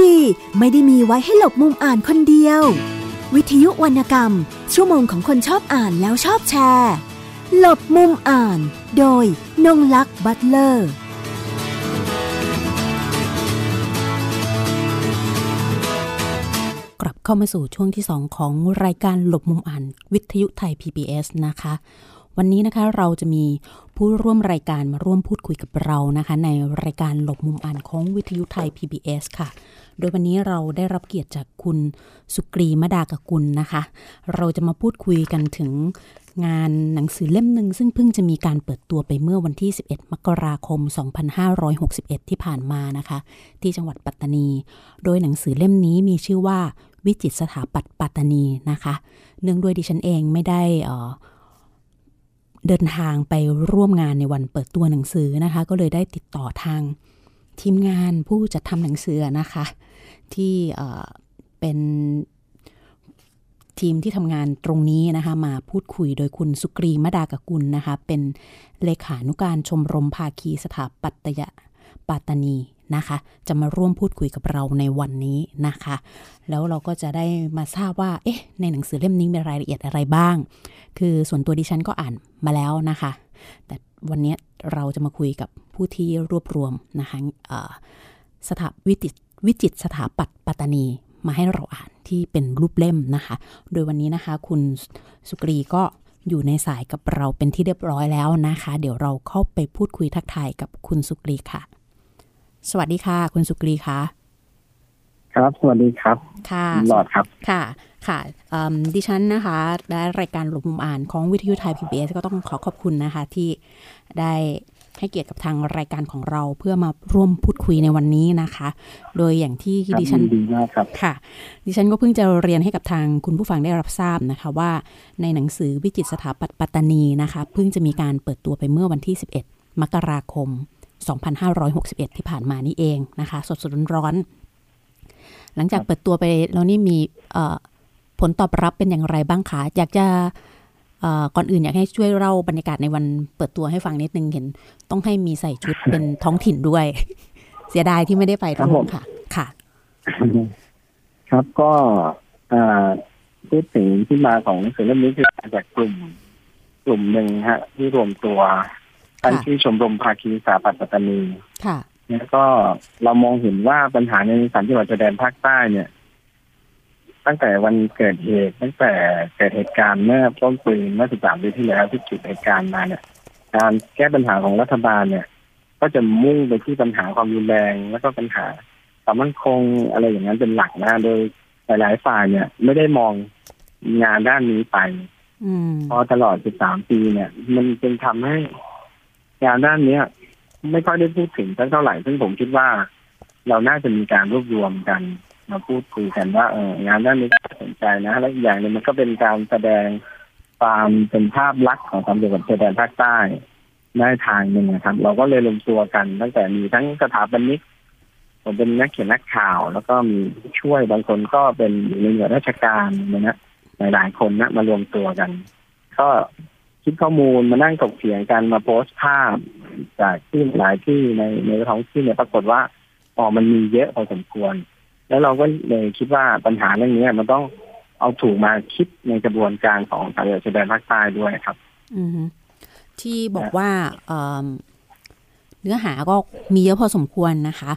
[SPEAKER 1] ดีไม่ได้มีไว้ให้หลบมุมอ่านคนเดียว วิทยุวรรณกรรม ชั่วโมงของคนชอบอ่านแล้วชอบแชร์ หลบมุมอ่าน โดยนงลักษ์บัตเลอร์
[SPEAKER 2] กลับเข้ามาสู่ช่วงที่ 2 ของรายการหลบมุมอ่านวิทยุไทย PBS นะคะ วันนี้นะคะเราจะมีผู้ร่วมรายการมาร่วมพูดคุยกับเรานะคะ ในรายการหลบมุมอ่านของวิทยุไทย PBS ค่ะ โดยวันนี้เราได้รับเกียรติจากคุณสุกรีมดากกุลนะคะ เราจะมาพูดคุยกันถึงงานหนังสือเล่มหนึ่งซึ่งเพิ่งจะมีการเปิดตัวไปเมื่อวันที่ 11 มกราคม 2561 ที่ผ่านมานะคะ ที่จังหวัดปัตตานี โดยหนังสือเล่มนี้มีชื่อว่าวิจิตสถาปัตย์ปัตตานีนะคะ เนื่องด้วยดิฉันเองไม่ได้ เดินทางไปร่วมงานในวันเปิดตัวหนังสือนะคะ ก็เลยได้ติดต่อทางทีมงานผู้จัดทำหนังสือนะคะ ที่เอ่อเป็นทีมที่ทำงานตรงนี้นะคะ มาพูดคุยโดยคุณสุกรีมดากกุลนะคะ เป็นเลขานุการชมรมภาคีสถาปัตยปัตตานี นะคะ จะมาร่วมพูดคุยกับเราในวันนี้นะคะ แล้วเราก็จะได้มาทราบว่า เอ๊ะ ในหนังสือเล่มนี้มีรายละเอียดอะไรบ้าง คือส่วนตัวดิฉันก็อ่านมาแล้วนะคะ แต่วันนี้เราจะมาคุยกับผู้ที่รวบรวมนะคะสถาวิจิตรวิจิตสถาปัตปัตตานีมาให้เราอ่านที่เป็นรูปเล่มนะคะ โดยวันนี้นะคะคุณสุกรีก็อยู่ในสายกับเราเป็นที่เรียบร้อยแล้วนะคะ เดี๋ยวเราเข้าไปพูดคุยทักทายกับคุณสุกรีค่ะ สวัสดีค่ะ คุณสุกรีค่ะ
[SPEAKER 9] ครับสวัสดีครับ
[SPEAKER 2] ค่ะ
[SPEAKER 9] หลอดครับ
[SPEAKER 2] ค่ะค่ะเอิ่มดิฉันนะคะและรายการหลบมุมอ่านของวิทยุไทย PBS ก็ต้องขอขอบคุณนะคะ ที่ได้ให้เกียรติกับทางรายการของเราเพื่อมาร่วมพูดคุยในวันนี้นะคะ โดยอย่างที่
[SPEAKER 9] ครับ
[SPEAKER 2] ดิฉัน
[SPEAKER 9] ยินดีมากครับ
[SPEAKER 2] ค่ะ ดิฉันก็เพิ่งจะเรียนให้กับทางคุณผู้ฟังได้รับทราบนะคะว่าในหนังสือวิจิตรสถาปัตย์ปัตตานีนะคะ เพิ่งจะมีการเปิดตัวไปเมื่อวันที่ 11 มกราคม 2561 ที่ผ่านมานี่เองนะคะ สดๆร้อนๆหลังจากเปิดตัวไปแล้วนี่มีผลตอบรับเป็นอย่างไรบ้างคะอยากจะก่อนอื่นอยากให้ช่วยเล่าบรรยากาศในวันเปิดตัวให้ฟังนิดนึงเห็น ต้องให้มีใส่ชุดเป็นท้องถิ่นด้วย เสียดายที่ไม่ได้ไป
[SPEAKER 9] ครับ
[SPEAKER 2] ร่วม
[SPEAKER 9] ม
[SPEAKER 2] ค่ะ ค่ะ
[SPEAKER 9] ครับก็อ่าพูดถึงที่มาของหนังสือเล่มนี้คือมาจากกลุ่ม กลุ่มหนึ่งฮะ ที่รวมตัว ตั้งชื่อชมรมภาคีสถาปัตย์ปัตตานี
[SPEAKER 2] ค่ะ
[SPEAKER 9] แล้วก็เรามองเห็นว่าปัญหาในสามจังหวัดชายแดนภาคใต้เนี่ย ตั้งแต่วันเกิดเหตุ ตั้งแต่เกิดเหตุการณ์เมื่อต้นปีเมื่อ13ปีที่แล้วที่เกิดเหตุการณ์มาเนี่ย การแก้ปัญหาของรัฐบาลเนี่ย ก็จะมุ่งไปที่ปัญหาความรุนแรงแล้วก็ปัญหาความมั่นคงอะไรอย่างนั้นเป็นหลักนะโดยหลายๆฝ่ายเนี่ย ไม่ได้มองงานด้านนี้ไป
[SPEAKER 2] อืม
[SPEAKER 9] พอตลอด 13 ปีเนี่ย มันจึงทำให้ งานด้านเนี้ย ไม่ค่อยได้พูดถึงสักเท่าไหร่ ซึ่งผมคิดว่า เราน่าจะมีการรวบรวมกันมาพูดคุยกันว่าเอองานด้านนี้น่าสนใจนะ และอีกอย่างหนึ่งมันก็เป็นการแสดงความเป็นภาพลักษณ์ของสามจังหวัดชายแดนภาคใต้ได้ทางหนึ่งนะครับ เราก็เลยรวมตัวกัน ตั้งแต่มีทั้งสถาปนิกผมเป็นนักเขียนนักข่าว แล้วก็มีผู้ช่วยบางคนก็เป็นอยู่ในหน่วยราชการนะฮะหลายๆคนนะมารวมตัวกัน ก็ คิดข้อมูลมานั่งถกเถียงกันมาโพสต์ภาพ จากที่หลายที่ในในท้องที่เนี่ยปรากฏว่าอ๋อมันมีเยอะพอสมควร แล้วเราก็เลยคิดว่าปัญหาเรื่องนี้มันต้องเอาถูกมาคิดในกระบวนการของสามจังหวัดชายแดนภาคใต้ด้วยครับ
[SPEAKER 2] อืมที่บอกว่าเอิ่มเนื้อหาก็มีเยอะพอสมควรนะคะ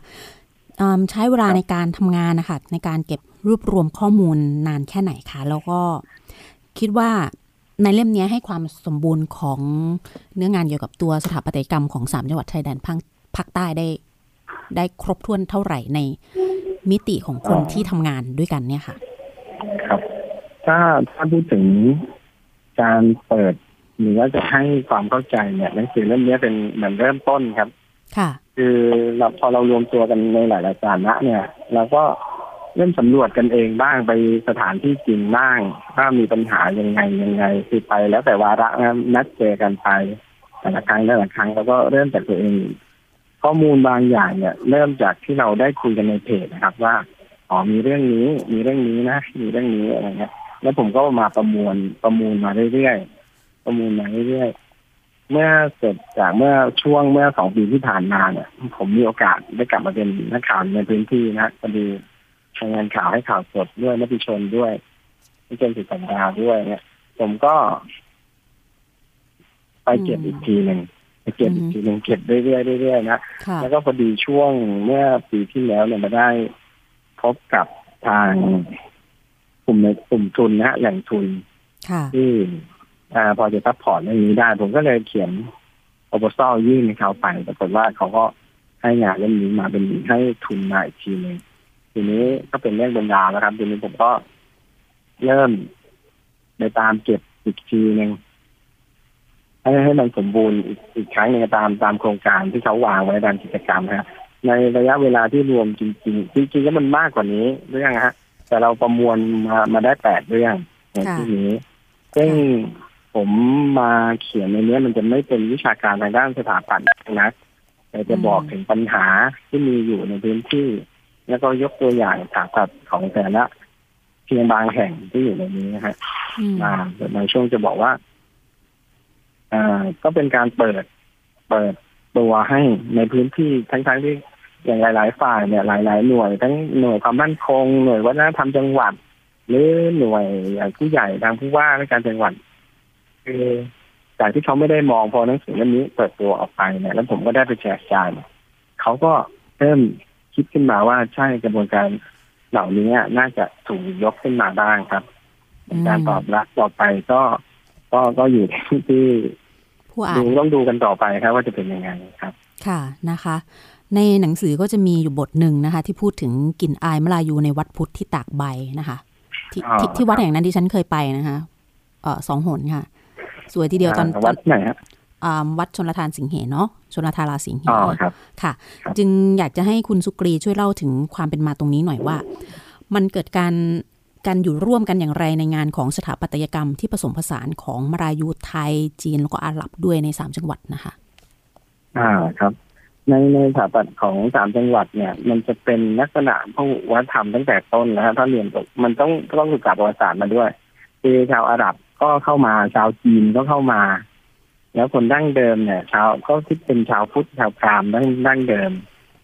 [SPEAKER 2] เอิ่มใช้เวลาในการทำงานนะคะในการเก็บรวบรวมข้อมูลนานแค่ไหนคะ แล้วก็คิดว่า ในเล่มนี้ให้ความสมบูรณ์ของเนื้องานเกี่ยวกับตัวสถาปัตยกรรมของสามจังหวัดชายแดนภาคภาคใต้ได้ ได้ครบถ้วนเท่าไหร่ในมิติของคน
[SPEAKER 9] อ๋อ
[SPEAKER 2] ที่ทำงานด้วยกันเนี่ยค่ะ
[SPEAKER 9] ครับ ถ้าถ้าพูดถึงการเปิดหรือว่าจะให้ความเข้าใจเนี่ยหนังสือเล่มนี้เป็นเหมือนเริ่มต้นครับ
[SPEAKER 2] ค่ะ
[SPEAKER 9] คือเราพอเรารวมตัวกันในหลายๆสถานะเนี่ยเราก็ เริ่มสำรวจกันเองบ้างไปสถานที่จริงบ้างว่ามีปัญหายังไงยังไงคือไปแล้วแต่วาระนะนัดเจอกันไปแต่ละครั้งแต่ละครั้งแล้วก็เริ่มจากตัวเอง ข้อมูลบางอย่างเนี่ย เริ่มจากที่เราได้คุยกันในเพจนะครับ ว่าอ๋อมีเรื่องนี้ มีเรื่องนี้นะมีเรื่องนี้อะไรเงี้ยแล้วผมก็มาประมวลประมูลมาเรื่อยๆประมูลมาเรื่อยๆเมื่อเสร็จจากเมื่อช่วงเมื่อสองปีที่ผ่านมาเนี่ย ผมมีโอกาสได้กลับมาเป็นนักข่าวในพื้นที่นะพอดี ทำงานข่าวให้ข่าวสดด้วยมติชนด้วยที่เป็นสิสัญญาด้วยเนี่ย ผมก็ ไปเก็บ
[SPEAKER 2] อืม
[SPEAKER 9] อีกทีหนึ่งไปเก็บอีก
[SPEAKER 2] อืม
[SPEAKER 9] ทีหนึ่งเก็บเรื่อยๆเรื่อยๆนะ
[SPEAKER 2] ค่ะ
[SPEAKER 9] แล้วก็พอดีช่วงเมื่อปีที่แล้วเนี่ยมาได้พบกับทางกลุ่มในกลุ่มทุนนะฮะแหล่งทุน
[SPEAKER 2] ค่ะ
[SPEAKER 9] ที่อ่าพอจะ support เรื่องนี้ได้ ผมก็เลยเขียนโปรโพส a l ยื่นให้เขาไปปรากฏว่าเขาก็ให้งานเรื่องนี้มาเป็นให้ทุนมาอีกทีหนึ่ง ทีนี้ก็เป็นเรื่องบรรดาแล้วครับ ทีนี้ผมก็เริ่มไปตามเก็บอีกทีหนึ่งให้ให้มันสมบูรณ์อีกอีกครั้งหนึ่งตามตามโครงการที่เขาวางไว้ตามกิจกรรมนะฮะในระยะเวลาที่รวมจริง ๆ จริงๆแล้วมันมากกว่านี้เรื่องฮะ แต่เราประมวลมามาได้แปดเรื่องใน
[SPEAKER 2] ค่ะ
[SPEAKER 9] ที่นี้ซึ่งผมมาเขียนในเนี้ยมันจะไม่เป็นวิชาการทางด้านสถาปัตย์นะแต่จะบอกถึงปัญหาที่มีอยู่ในพื้นที่ แล้วก็ยกตัวอย่างสถาปัตย์ของแต่ละเพียงบางแห่งที่อยู่ในนี้นะฮะ
[SPEAKER 2] อืม
[SPEAKER 9] มาในช่วงจะบอกว่าอ่าก็เป็นการเปิด เปิดตัวให้ในพื้นที่ทั้งๆที่อย่างหลาย ๆ ฝ่ายเนี่ยหลาย ๆ หน่วย ทั้งหน่วยความมั่นคง หน่วยวัฒนธรรมจังหวัด หรือหน่วยอย่างผู้ใหญ่ทางผู้ว่าราชการจังหวัดคือจากที่เขาไม่ได้มองพอหนังสือเล่มนี้เปิดตัวออกไปเนี่ยแล้วผมก็ได้ไปแชร์จานเขาก็เริ่ม คิดขึ้นมาว่าใช่กระบวนการเหล่านี้น่าจะถูกยกขึ้นมาบ้างครับ
[SPEAKER 2] อืม
[SPEAKER 9] การตอบรับต่อไปก็ก็ก็อยู่ที่ที่
[SPEAKER 2] ผู้อ่า
[SPEAKER 9] ดู
[SPEAKER 2] น
[SPEAKER 9] ต้องดูกันต่อไปครับว่าจะเป็นยังไงครับ
[SPEAKER 2] ค่ะนะคะ ในหนังสือก็จะมีอยู่บทหนึ่งนะคะ ที่พูดถึงกลิ่นอายมลายูในวัดพุทธที่ตากใบนะคะที่
[SPEAKER 9] อ๋อ
[SPEAKER 2] ที่ที่วัดแห่งนั้นที่ฉันเคยไปนะคะเออสองหนค่ะ สวยทีเดียวตอน
[SPEAKER 9] อ่า
[SPEAKER 2] ต
[SPEAKER 9] วั
[SPEAKER 2] อน
[SPEAKER 9] ดไหนฮะ
[SPEAKER 2] อ่า วัดชนลทานสิงเหเนาะชนลทาราสิงเห
[SPEAKER 9] อ๋อครับ
[SPEAKER 2] ค่ะ
[SPEAKER 9] ครับ
[SPEAKER 2] จึงอยากจะให้คุณสุกรีช่วยเล่าถึงความเป็นมาตรงนี้หน่อยว่า มันเกิดการการอยู่ร่วมกันอย่างไรในงานของสถาปัตยกรรมที่ผสมผสานของมารายูไทย จีนแล้วก็อาหรับด้วยในสามจังหวัดนะคะ
[SPEAKER 9] อ่าครับ ในในสถาปัตย์ของสามจังหวัดเนี่ย มันจะเป็นลักษณะพหุวัฒนธรรมตั้งแต่ต้นแล้วฮะถ้าเรียนจบมันต้องต้องศึกษาประวัติศาสตร์มาด้วยคือชาวอาหรับก็เข้ามาชาวจีนก็เข้ามา แล้วคนดั้งเดิมเนี่ยชาวก็ที่เป็นชาวพุทธชาวพราหมณ์ดั้งดั้งเดิม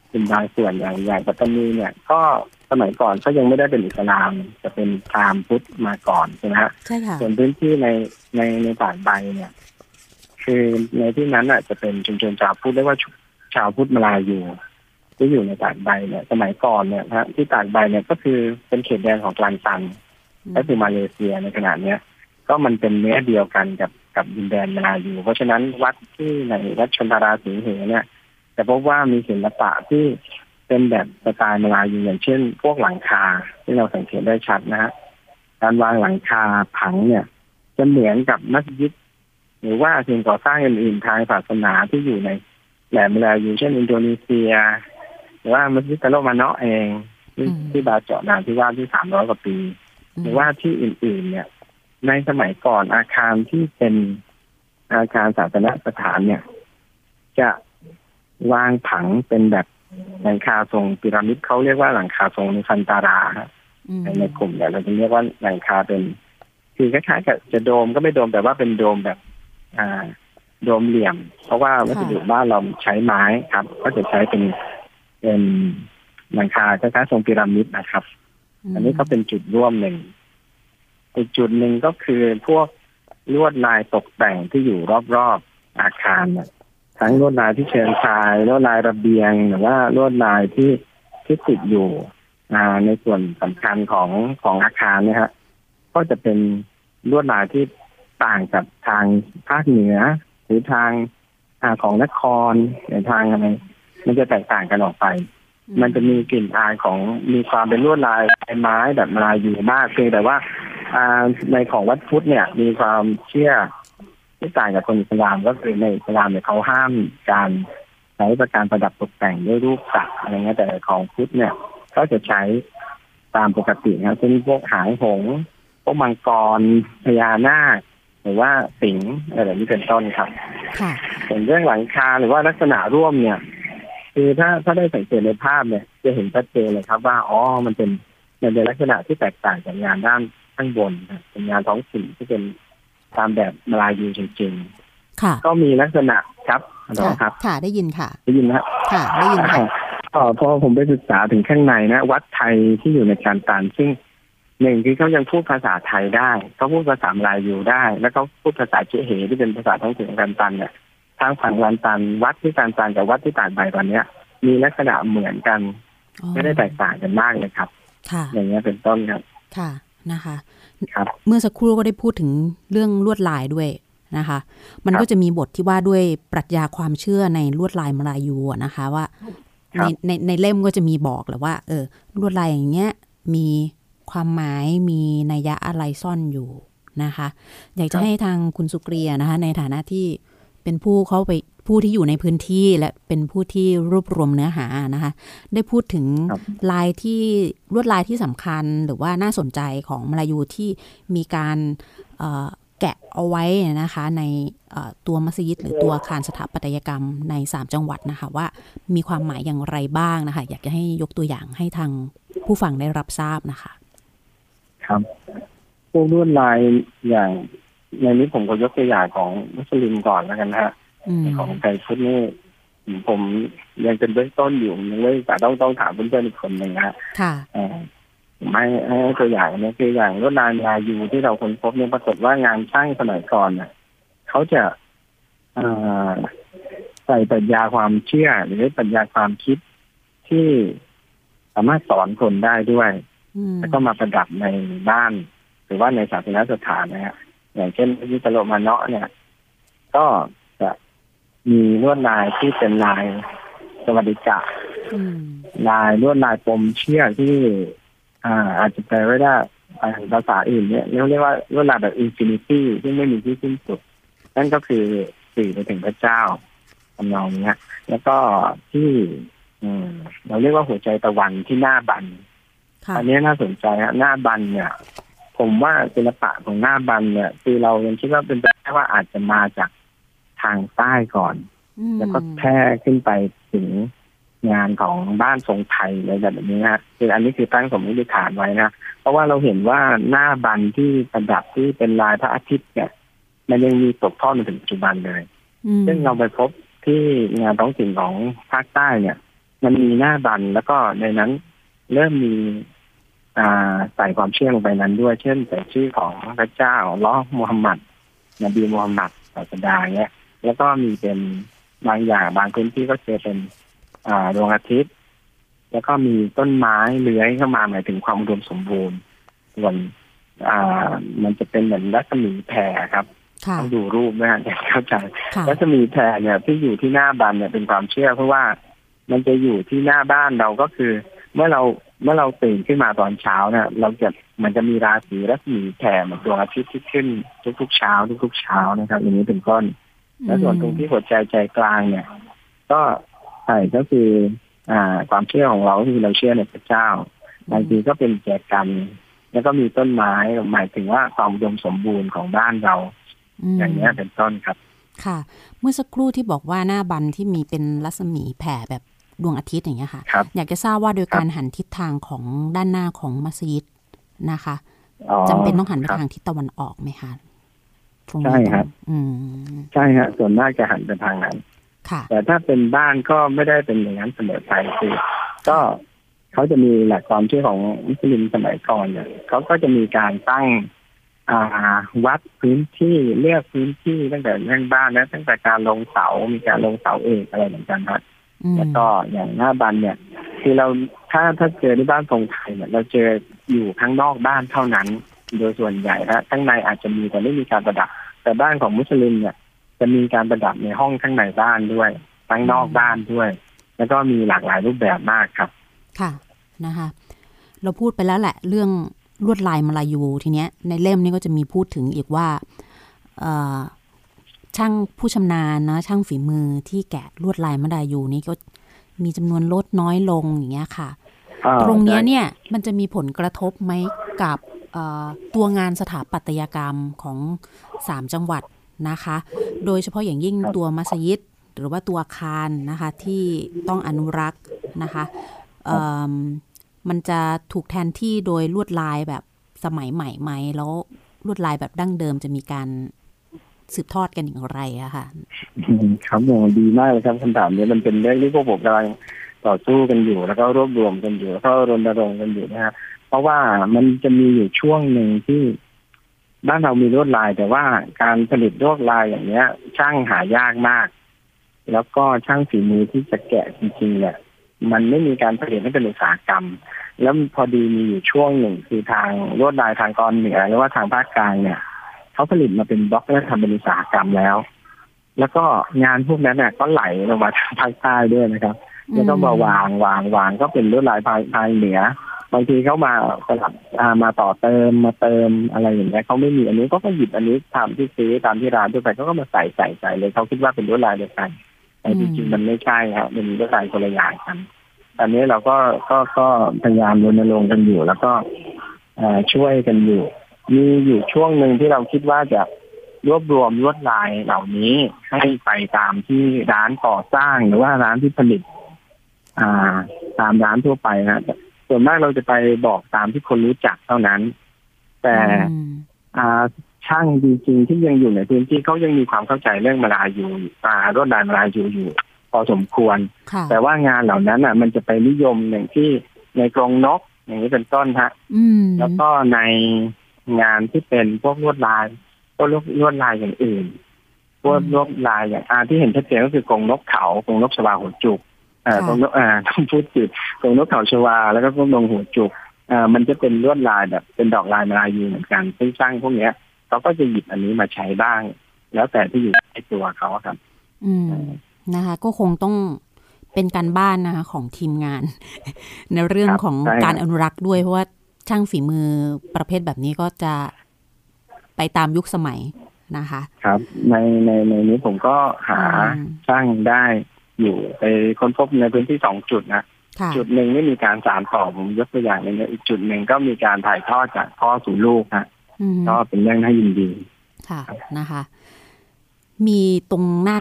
[SPEAKER 9] เป็นบางส่วนอย่างอย่างปัตตานีเนี่ย ก็สมัยก่อนก็ยังไม่ได้เป็นอิสลามจะเป็นพราหมณ์พุทธมาก่อนใช่ไหมฮะ
[SPEAKER 2] ใช่ค่ะ
[SPEAKER 9] ส่วนพื้นที่ในในในป่าใบเนี่ย คือในที่นั้นอะจะเป็นชุมชนชาวพุทธเรียกว่าชุชาวพุทธมาลายูที่อยู่ในตากใบเนี่ย สมัยก่อนเนี่ยนะฮะที่ตากใบเนี่ยก็คือเป็นเขตแดนของกลางซันก็คือมาเลเซียในขณะเนี้ย ก็มันเป็นเนื้อเดียวกันกับ กับดินแดนมาลายูเพราะฉะนั้นวัดที่ในวัดชนทาราสิงเหเนี่ยจะพบว่ามีศิลปะที่เป็นแบบสไตล์มาลายูอย่างเช่น พวกหลังคาที่เราสังเกตได้ชัดนะฮะการวางหลังคาผังเนี่ย จะเหมือนกับมัสยิดหรือว่าสิ่งก่อสร้างอื่นๆทางศาสนาที่อยู่ในแหลมมาลายูเช่นอินโดนีเซีย หรือว่ามัสยิดตะโลมาเนาะเองที่
[SPEAKER 2] อืม
[SPEAKER 9] ที่บาเจาะนานที่ว่าที่สามร้อยกว่าปี หรือว่าที่อื่นๆ เนี่ย ในสมัยก่อนอาคารที่เป็นอาคารศาสนสถานเนี่ย จะวางผังเป็นแบบหลังคาทรงพีระมิดเขาเรียกว่าหลังคาทรงนิฟันตาราครับ
[SPEAKER 2] อืม
[SPEAKER 9] ในในกลุ่มเนี่ยเราจะเรียกว่าหลังคาเป็นคือคล้ายๆกับจะโดมก็ไม่โดมแต่ว่าเป็นโดมแบบ อ่า โดมเหลี่ยม เพราะว่าวัสดุบ้านเราใช้ไม้ครับ ก็จะใช้เป็นเป็นหลังคาคล้ายๆทรงพีระมิดนะครับ อันนี้ก็เป็นจุดร่วมหนึ่ง อีกจุดหนึ่งก็คือพวกลวดลายตกแต่งที่อยู่รอบๆอาคารเนี่ยทั้งลวดลายที่เชิงชายลวดลายระเบียงหรือว่าลวดลายที่ที่ติดอยู่ในส่วนสำคัญของของอาคารเนี่ยฮะก็จะเป็นลวดลายที่ต่างกับทางภาคเหนือ หรือทางอของนครหรือทางอะไรมันจะแตกต่างกันออกไป มันจะมีกลิ่นอายของมีความเป็นลวดลายไม้แบบลายอยู่มากเพียงแต่ว่า ในของวัดพุทธเนี่ย มีความเชื่อที่ต่างกับคนอิสลามก็คือในอิสลามเนี่ยเขาห้ามการใช้ประการประดับตกแต่งด้วยรูปสัตว์อะไรเงี้ยแต่ของพุทธเนี่ย ก็จะใช้ตามปกตินะครับเช่นพวกหางหงส์พวกมังกรพญานาคหรือว่าสิงห์อะไรแบบนี้เป็นต้นครับ
[SPEAKER 2] ค่ะ
[SPEAKER 9] ส่วนเรื่องหลังคาหรือว่าลักษณะร่วมเนี่ย คือถ้าถ้าได้สังเกตในภาพเนี่ย จะเห็นชัดเจนเลยครับว่าอ๋อมันเป็นมันเป็นลักษณะที่แตกต่างจากงานด้าน ข้างบนนะเป็นงานท้องถิ่นที่เป็นตามแบบมาลายูจริง
[SPEAKER 2] ค่ะ
[SPEAKER 9] ๆก็มีลักษณะครับฮัลโหล
[SPEAKER 7] ค่ะ
[SPEAKER 9] ครับ
[SPEAKER 7] ค่ะได้ยินค่ะ
[SPEAKER 9] ได้ยินไหมครับ
[SPEAKER 7] ค่ะ ได้ยินค่ะ
[SPEAKER 9] อ๋อพอผมไปศึกษาถึงข้างในนะ วัดไทยที่อยู่ในการตานซึ่งหนึ่งคือเขายังพูดภาษาไทยได้เขาพูดภาษามาลายูได้ แล้วเขาพูดภาษาเจเหที่เป็นภาษาท้องถิ่นของการตันเนี่ยทางฝั่งการตันวัดที่การตันกับวัดที่ตากใบตอนเนี้ย มีลักษณะเหมือนกัน
[SPEAKER 2] อ๋อ
[SPEAKER 9] ไม่ได้แตกต่างกันมากเลยครับ
[SPEAKER 2] ค่ะ
[SPEAKER 9] อย่างเงี้ยเป็นต้นครับ
[SPEAKER 2] ค่ะ นะคะ
[SPEAKER 9] ครับ
[SPEAKER 2] เมื่อสักครู่ก็ได้พูดถึงเรื่องลวดลายด้วยนะคะ มัน
[SPEAKER 9] ครับ
[SPEAKER 2] ก็จะมีบทที่ว่าด้วยปรัชญาความเชื่อในลวดลายมาลายูอะนะคะว่า
[SPEAKER 9] ครั
[SPEAKER 2] ใน
[SPEAKER 9] บ
[SPEAKER 2] ในในเล่มก็จะมีบอกแหละว่า เออลวดลายอย่างเงี้ยมีความหมายมีนัยยะอะไรซ่อนอยู่นะคะ อยากจะให้ทางคุณสุกเรียนะคะ ในฐานะที่เป็นผู้เข้าไป ผู้ที่อยู่ในพื้นที่และเป็นผู้ที่รวบรวมเนื้อหานะคะ ได้พูดถึง
[SPEAKER 9] ครับ
[SPEAKER 2] ลายที่ลวดลายที่สำคัญหรือว่าน่าสนใจของมาลายูที่มีการเอ่อแกะเอาไว้นะคะในเอ่อตัวมัสยิดหรือตัวอาคารสถาปัตยกรรมใน 3 จังหวัดนะคะว่ามีความหมายอย่างไรบ้างนะคะ อยากจะให้ยกตัวอย่างให้ทางผู้ฟังได้รับทราบนะคะ
[SPEAKER 9] ครับพวกลวดลายอย่างในนี้ผมก็ยกตัวอย่างของมุสลิมก่อนแล้วกันนะฮะ
[SPEAKER 2] อืม
[SPEAKER 9] ของไทยพุทธนี่ผมยังเป็นเบื้องต้นอยู่ยังไม่แต่ต้องต้องถามเพื่อนๆอีกคนหนึ่งนะฮะ
[SPEAKER 2] ค่ะ
[SPEAKER 9] เอ่อผมให้ให้ตัวอย่างนะคืออย่างรถนานลายูที่เราค้นพบเนี่ยปรากฏว่างานช่างสมัยก่อนเนี่ยเขาจะเอ่อใส่ปรัชญาความเชื่อ หรือปรัชญาความคิดที่สามารถสอนคนได้ด้วย
[SPEAKER 2] อืม
[SPEAKER 9] แล้วก็มาประดับในบ้าน หรือว่าในศาสนสถานนะฮะอย่างเช่นยิตโลมาเนาะเนี่ย ก็จะ มีลวดลายที่เป็นลายสวัสดิกะ
[SPEAKER 2] อืม
[SPEAKER 9] ลายลวดลายปมเชือกที่ อ่า อาจจะแปลไว้ได้อ่าภาษาอื่นเนี่ยเรียกว่าลวดลายแบบ infinity ที่ไม่มีที่สิ้นสุด นั่นก็คือสื่อไปถึงพระเจ้าทำนองเนี้ยแล้วก็ที่อืมเราเรียกว่าหัวใจตะวันที่หน้าบัน
[SPEAKER 2] ค่ะ
[SPEAKER 9] อันนี้น่าสนใจฮะหน้าบันเนี่ย ผมว่าศิลปะของหน้าบันเนี่ย คือเรายังคิดว่าเป็นไปได้ว่าอาจจะมาจาก ทางใต้ก่อน
[SPEAKER 2] อืม
[SPEAKER 9] แล้วก็แพร่ขึ้นไปถึงงานของบ้านทรงไทยอะไรแบบนี้ฮะคืออันนี้คือตั้งสมมติฐานไว้นะ เพราะว่าเราเห็นว่าหน้าบันที่ประดับที่เป็นลายพระอาทิตย์เนี่ย มันยังมีตกทอดมาถึงปัจจุบันเลย
[SPEAKER 2] อืม
[SPEAKER 9] ซึ่งเราไปพบที่งานท้องถิ่นของภาคใต้เนี่ย มันมีหน้าบันแล้วก็ในนั้นเริ่มมีอ่าใส่ความเชื่อลงไปนั้นด้วย เช่นใส่ชื่อของพระเจ้าล้อฮ์มูฮัมหมัดนบีมูฮัมหมัดศาสดาเนี่ย แล้วก็มีเป็นบางอย่างบางพื้นที่ก็เจอเป็นอ่าดวงอาทิตย์ แล้วก็มีต้นไม้เลื้อยเข้ามาหมายถึงความอุดมสมบูรณ์ส่วนอ่ามันจะเป็นเหมือนรัศมีแผ่ครับ
[SPEAKER 2] ค่ะ
[SPEAKER 9] ต้องดูรูปนะฮะจะเข้าใจ
[SPEAKER 2] ค่ะ
[SPEAKER 9] รัศมีแผ่เนี่ยที่อยู่ที่หน้าบันเนี่ยเป็นความเชื่อ เพราะว่ามันจะอยู่ที่หน้าบ้านเราก็คือ เมื่อเราเมื่อเราตื่นขึ้นมาตอนเช้าเนี่ยเราจะมันจะมีราศีรัศมีแผ่เหมือนดวงอาทิตย์ที่ขึ้นทุกๆเช้าทุกๆเช้านะครับอย่างนี้เป็นต้น แล้วส่วนตรงที่หัวใจใจกลางเนี่ย ก็ใช่ก็คือ อ่า ความเชื่อของเราก็คือเราเชื่อในพระเจ้าบางทีก็เป็นแจกัน แล้วก็มีต้นไม้หมายถึงว่าความอุดมสมบูรณ์ของบ้านเรา
[SPEAKER 2] ม
[SPEAKER 9] อย่างนี้ยเป็นต้นครับ
[SPEAKER 2] ค่ะ เมื่อสักครู่ที่บอกว่าหน้าบันที่มีเป็นรัศมีแผ่แบบดวงอาทิตย์อย่างเงี้ยค่ะ
[SPEAKER 9] ครับ
[SPEAKER 2] อยากจะทราบว่าโดย
[SPEAKER 9] ครับ
[SPEAKER 2] การหันทิศทางของด้านหน้าของมัสยิดนะคะ
[SPEAKER 9] อ๋อ
[SPEAKER 2] จำเป็นต้องหันไป
[SPEAKER 9] ครับ
[SPEAKER 2] ทางทิศตะวันออกไหมคะตรง
[SPEAKER 9] ใช่
[SPEAKER 2] นี้
[SPEAKER 9] ครับ
[SPEAKER 2] อืม
[SPEAKER 9] ใช่ฮะส่วนมากจะหันไปทางนั้น
[SPEAKER 2] ค่ะ
[SPEAKER 9] แต่ถ้าเป็นบ้านก็ไม่ได้เป็นอย่างนั้นเสมอไปคือก็เขาจะมีหลักความเชื่อของมุสลิมสมัยก่อนเนี่ยเขาก็จะมีการตั้งอ่าวัดพื้นที่เลือกพื้นที่ตั้งแต่เรื่องบ้านแล้วตั้งแต่การลงเสา มีการลงเสาเอกอะไรเหมือนกันครับ
[SPEAKER 2] อืม
[SPEAKER 9] แล้วก็อย่างหน้าบันเนี่ย คือเราถ้าถ้าเจอที่บ้านทรงไทยเนี่ย เราเจออยู่ข้างนอกบ้านเท่านั้น โดยส่วนใหญ่นะข้างในอาจจะมีแต่ไม่มีการประดับ แต่บ้านของมุสลิมเนี่ย จะมีการประดับในห้องข้างในบ้านด้วยข้างนอกบ้านด้วย แล้วก็มีหลากหลายรูปแบบมากครับ
[SPEAKER 2] ค่ะนะคะเราพูดไปแล้วแหละ เรื่องลวดลายมาลายูทีเนี้ย ในเล่มนี้ก็จะมีพูดถึงอีกว่าเอ่อช่างผู้ชำนาญนะช่างฝีมือที่แกะลวดลายมาลายูนี่ก็มีจำนวนลดน้อยลงอย่างเงี้ยค่ะ
[SPEAKER 9] อ่า
[SPEAKER 2] ตรงเนี้ย
[SPEAKER 9] ใช่
[SPEAKER 2] เนี่ยมันจะมีผลกระทบไหมกับเอ่อ ตัวงานสถาปัตยกรรมของสามจังหวัดนะคะ โดยเฉพาะอย่างยิ่งตัวมัสยิด หรือว่าตัวอาคารนะคะที่ต้องอนุรักษ์นะคะเอิ่มมันจะถูกแทนที่โดยลวดลายแบบสมัยใหม่ไหมแล้วลวดลายแบบดั้งเดิมจะมีการสืบทอดกันอย่างไรอะค่ะ
[SPEAKER 9] อืมครับโหดีมากเลยครับคำถามนี้มันเป็นเรื่องที่พวกผมกำลังต่อสู้กันอยู่ แล้วก็รวบรวมกันอยู่แล้วก็รณรงค์กันอยู่นะฮะ เพราะว่ามันจะมีอยู่ช่วงหนึ่งที่บ้านเรามีลวดลาย แต่ว่าการผลิตลวดลายอย่างเนี้ย ช่างหายากมาก แล้วก็ช่างฝีมือที่จะแกะจริงๆเนี่ยมันไม่มีการผลิตให้เป็นอุตสาหกรรม แล้วพอดีมีอยู่ช่วงหนึ่งคือทางลวดลายทางตอนเหนือหรือว่าทางภาคกลางเนี่ยเขาผลิตมาเป็นบล็อกและทำเป็นอุตสาหกรรมแล้ว แล้วก็งานพวกนั้นเนี่ยก็ไหลลงมาทางภาคใต้ด้วยนะครับ แล้วก็มาวางวางวางก็เป็นลวดลายภายภายเหนือ บางทีเขามาสลับอ่ามาต่อเติมมาเติมอะไรอย่างเงี้ยเขาไม่มีอันนี้ก็ก็หยิบอันนี้ตามที่ซื้อตามที่ร้านทั่วไปเขาก็มาใส่ใส่ใส่เลยเขาคิดว่าเป็นลวดลายเดียวกัน แต่จริงๆมันไม่ใช่ครับมันมีลวดลายคนละอย่างกันตอนนี้เราก็ก็ก็พยายามรณรงค์กันอยู่ แล้วก็เอ่อช่วยกันอยู่ มีอยู่ช่วงหนึ่งที่เราคิดว่าจะรวบรวมลวดลายเหล่านี้ให้ไปตามที่ร้านก่อสร้างหรือว่าร้านที่ผลิต อ่า ตามร้านทั่วไปนะแต่ ส่วนมากเราจะไปบอกตามที่คนรู้จักเท่านั้น แต่
[SPEAKER 2] อืม
[SPEAKER 9] อ่าช่างจริงๆที่ยังอยู่ในพื้นที่เขายังมีความเข้าใจเรื่องมาลายูอ่ารวดลายมาลายูอยู่พอสมควร
[SPEAKER 2] ค่ะ
[SPEAKER 9] แต่ว่างานเหล่านั้นอะ มันจะไปนิยมอย่างที่ในกรงนก อย่างนี้เป็นต้นฮะ
[SPEAKER 2] อืม
[SPEAKER 9] แล้วก็ในงานที่เป็นพวกลวดลายพวกลวดลวดลายอย่างอื่น พวกลวดลายอย่างอาที่เห็นชัดเจนก็คือกรงนกเขากรงนกชวาหัวจุกเอ่อกรงนกอ่าต้องพูดผิดกรงนกเขาชวา แล้วก็กรงนกหัวจุกอ่ามันจะเป็นลวดลายแบบเป็นดอกลายมาลายูเหมือนกันซึ่งช่างพวกเนี้ยเขาก็จะหยิบอันนี้มาใช้บ้าง แล้วแต่ที่อยู่ในตัวเขาครับ
[SPEAKER 2] อืมนะคะ ก็คงต้องเป็นการบ้านนะคะของทีมงาน ในเรื่อง
[SPEAKER 9] ครับ
[SPEAKER 2] ของ
[SPEAKER 9] ใช่ครับ
[SPEAKER 2] การอนุรักษ์ด้วยเพราะว่าช่างฝีมือประเภทแบบนี้ก็จะไปตามยุคสมัยนะคะ
[SPEAKER 9] ครับ ในในในนี้ผมก็หา
[SPEAKER 2] อืม
[SPEAKER 9] ช่างได้ อยู่ไปค้นพบในพื้นที่สองจุดนะ
[SPEAKER 2] ค่ะ
[SPEAKER 9] จุดหนึ่งไม่มีการสานต่อผมยกตัวอย่างหนึงนะอีกจุดหนึ่งก็มีการถ่ายทอดจากพ่อสู่ลูกฮะ
[SPEAKER 2] อืม
[SPEAKER 9] ก็เป็นเรื่องน่ายินดี
[SPEAKER 2] ค่ะนะคะ มีตรงหน้า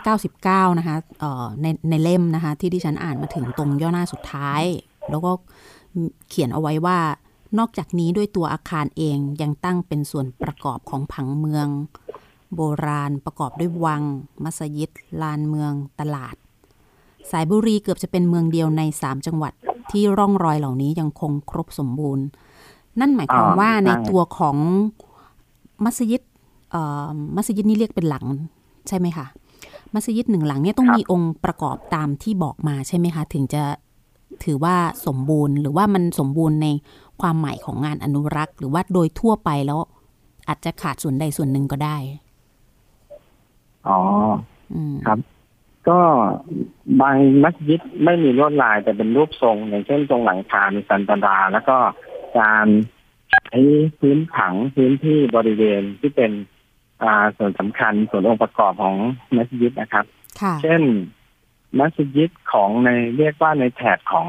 [SPEAKER 2] 99 นะคะเอ่อในในเล่มนะคะ ที่ดิฉันอ่านมาถึงตรงย่อหน้าสุดท้าย แล้วก็เขียนเอาไว้ว่านอกจากนี้ด้วยตัวอาคารเองยังตั้งเป็นส่วนประกอบของผังเมือง โบราณประกอบด้วยวัง มัสยิด ลานเมือง ตลาด สายบุรีเกือบจะเป็นเมืองเดียวในสามจังหวัดที่ร่องรอยเหล่านี้ยังคงครบสมบูรณ์ นั่นหมายความ
[SPEAKER 9] อ่า
[SPEAKER 2] ว่าใน
[SPEAKER 9] ใช่
[SPEAKER 2] ตัวของมัสยิดเอ่อมัสยิดนี่เรียกเป็นหลังใช่ไหมคะมัสยิดหนึ่งหลังเนี่ยต้องมีองค์ประกอบตามที่บอกมาใช่ไหมคะ ถึงจะถือว่าสมบูรณ์หรือว่ามันสมบูรณ์ในความหมายของงานอนุรักษ์ หรือว่าโดยทั่วไปแล้ว อาจจะขาดส่วนใดส่วนหนึ่งก็ได้
[SPEAKER 9] อ๋อ
[SPEAKER 2] อืม
[SPEAKER 9] ครับ ก็บางมัสยิดไม่มีลวดลายแต่เป็นรูปทรง อย่างเช่นตรงหลังคามีสันตดา แล้วก็การใช้พื้นผังพื้นที่บริเวณที่เป็นอ่าส่วนสำคัญส่วนองค์ประกอบของมัสยิดนะครับ
[SPEAKER 2] ค่ะ
[SPEAKER 9] เช่น มัสยิดของในเรียกว่าในแถบของ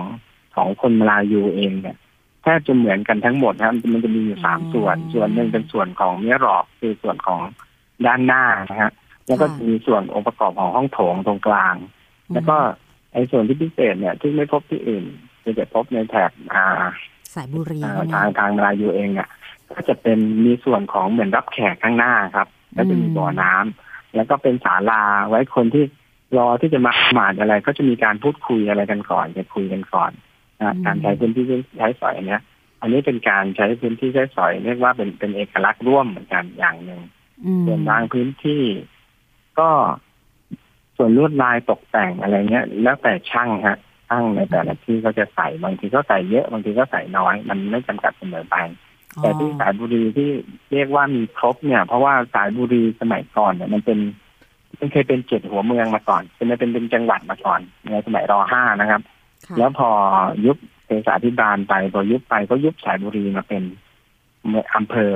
[SPEAKER 9] ของคนมาลายูเองเนี่ยแทบจะเหมือนกันทั้งหมดนะครับมันจะมีอยู่สาม
[SPEAKER 2] อืม
[SPEAKER 9] ส่วน ส่วนหนึ่งเป็นส่วนของเมียรอบคือส่วนของด้านหน้านะฮะ แล้วก็
[SPEAKER 2] ค่ะ
[SPEAKER 9] มีส่วนองค์ประกอบของห้องโถงตรงกลาง แล้วก็ไอ้ส่วนที่พิเศษเนี่ยที่ไม่พบที่อื่นจะจะพบในแถบอ่า
[SPEAKER 2] สายบุรี
[SPEAKER 9] อ่า
[SPEAKER 2] ใช่ไหม
[SPEAKER 9] ทางทางมาลายูเองเนี่ยก็จะเป็นมีส่วนของเหมือนรับแขกข้างหน้าครับแล้วจะมีบ่อน้ำแล้วก็เป็นศาลาไว้คนที่รอที่จะมาหมาดอะไร ก็จะมีการพูดคุยอะไรกันก่อนจะคุยกันก่อนนะการใช้พื้นที่ใช้สอยเนี้ยอันนี้เป็นการใช้พื้นที่ใช้สอยเรียกว่าเป็นเป็นเอกลักษณ์ร่วมเหมือนกันอย่างหนึ่ง
[SPEAKER 2] อืม
[SPEAKER 9] ส่วนบางพื้นที่ ก็ส่วนลวดลายตกแต่งอะไรเงี้ย แล้วแต่ช่างฮะช่างในแต่ละที่เขาจะใส่บางทีก็ใส่เยอะบางทีก็ใส่น้อย มันไม่จำกัดเสมอไป แต่ที่สายบุรีที่เรียกว่ามีครบเนี่ย เพราะว่าสายบุรีสมัยก่อนเนี่ยมันเป็นมันเคยเป็นเจ็ดหัวเมืองมาก่อนเป็นเป็นเป็นจังหวัดมาก่อนในสมัยรห้านะครับ
[SPEAKER 2] ค่ะ
[SPEAKER 9] แล้วพอยุบเทศาธิบาลไปพอยุบไปก็ยุบสายบุรีมาเป็นเมืองอำเภอ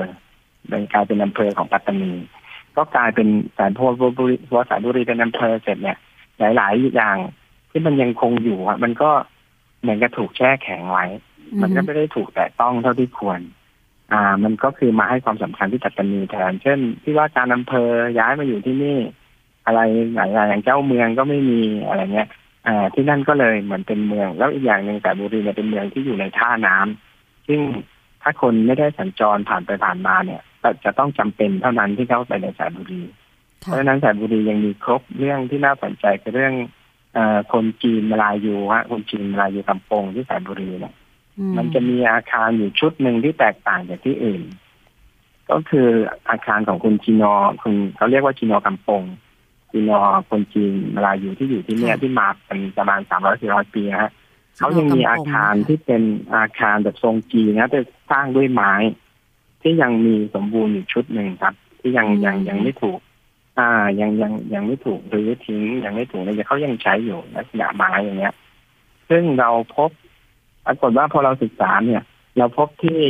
[SPEAKER 9] เป็นกลายเป็นอำเภอของปัตตานี ก็กลายเป็นสายพวบุรีพอสายบุรีเป็นอำเภอเสร็จเนี่ย หลาย ๆ อย่างที่มันยังคงอยู่อะมันก็เหมือนกับถูกแช่แข็งไว้ มันก็ไม่ได้ถูกแตะต้องเท่าที่ควร อ่า มันก็คือมาให้ความสำคัญที่ปัตตานีแทน เช่น ที่ว่าการอำเภอย้ายมาอยู่ที่นี่ อะไรหลายๆอย่างเจ้าเมืองก็ไม่มีอะไรเงี้ยอ่าที่นั่นก็เลยเหมือนเป็นเมือง แล้วอีกอย่างหนึ่งแต่บุรีเนี่ยเป็นเมืองที่อยู่ในท่าน้ำซึ่งถ้าคนไม่ได้สัญจรผ่านไปผ่านมาเนี่ย จะต้องจำเป็นเท่านั้นที่เข้าไปในสายบุรี เพ
[SPEAKER 2] ค่ะ
[SPEAKER 9] ราะฉะนั้นสายบุรียังมีครบเรื่องที่น่าสนใจคือเรื่องเออคนจีนมาลายูฮะคนจีนมาลายูกำปงที่สายบุรีเนี่ย
[SPEAKER 2] อื
[SPEAKER 9] มันจะมีอาคารอยู่ชุดหนึ่งที่แตกต่างจากที่อื่น ก็คืออาคารของคุณจีนอคุณเขาเรียกว่าจีนอกำปงจีนอคนจีนมาลายูที่อยู่ที่เนี่ยที่มาเป็นประมาณสามร้อยสี่ร้อยปีนะฮะเขายังมีอาคารที่เป็นอาคารแบบทรงจีนนะแต่สร้างด้วยไม้ ที่ยังมีสมบูรณ์อยู่ชุดหนึ่งครับ ที่ยังยังยังไม่ถูก อ่ายังยังยังไม่ถูกหรือทิ้งยังไม่ถูกเลยเขายังใช้อยู่ลักษณะไม้อย่างเงี้ย ซึ่งเราพบปรากฏว่าพอเราศึกษาเนี่ย เราพบที่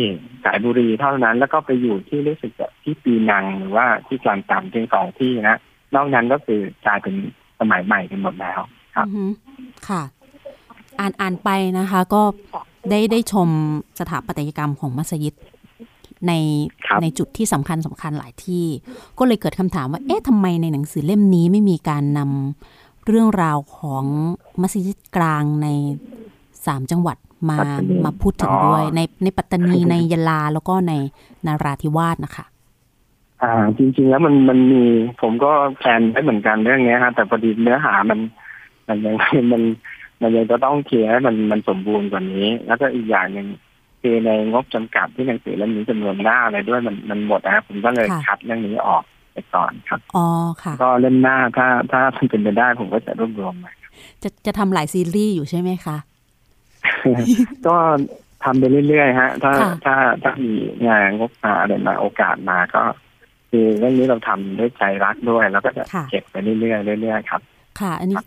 [SPEAKER 9] สายบุรีเท่านั้น แล้วก็ไปอยู่ที่รู้สึกจะที่ปีนังหรือว่าที่กลางต่ำเพียงสองที่นะนอกนั้นก็คือกลายเป็นสมัยใหม่กันหมดแล้วครับ
[SPEAKER 2] อือฮึค่ะ อ่านอ่านไปนะคะ ก็ได้ได้ชมสถาปัตยกรรมของมัสยิด ใน
[SPEAKER 9] ครับ
[SPEAKER 2] ในจุดที่สำคัญสำคัญหลายที่ ก็เลยเกิดคำถามว่า เอ๊ะทำไมในหนังสือเล่มนี้ไม่มีการนำเรื่องราวของมัสยิดกลางในสามจังหวัดมา
[SPEAKER 9] ปัตตานี
[SPEAKER 2] มาพูดถึง
[SPEAKER 9] อ๋อ
[SPEAKER 2] ด้วยในในปัตตานีในยะลาแล้วก็ในนาราธิวาสนะคะ
[SPEAKER 9] อ่า จริง ๆ แล้วมันมันมี ผมก็แพลนไว้เหมือนกันเรื่องเนี้ยฮะแต่พอดีเนื้อหามัน มันยังมันมันยังจะต้องเคลียร์ให้มันมันสมบูรณ์กว่านี้ แล้วก็อีกอย่างหนึ่ง คือในงบจำกัดที่หนังสือเล่มนี้จำนวนหน้าอะไรด้วยมันมันหมดนะครับผมก็เลย
[SPEAKER 2] ค่ะ
[SPEAKER 9] คัดเรื่องนี้ออกไปก่อนครับ
[SPEAKER 2] อ๋อค่ะ
[SPEAKER 9] ก็เล่มหน้าถ้าถ้ามันเป็นไปได้ผมก็จะรวบรวมมา
[SPEAKER 2] จะจะทำหลายซีรีส์อยู่ใช่ไหมคะ
[SPEAKER 9] ก็ทำไปเรื่อยๆฮะ ถ้า
[SPEAKER 2] ค่ะ
[SPEAKER 9] ถ้าถ้ามีงานงบมาอะไรมาโอกาสมาก็ คือเรื่องนี้เราทำด้วยใจรักด้วย แล้วก็จะ
[SPEAKER 2] ค่ะ
[SPEAKER 9] เก็บไปเรื่อยๆเรื่อยๆครับ
[SPEAKER 2] ค่ะ อันนี้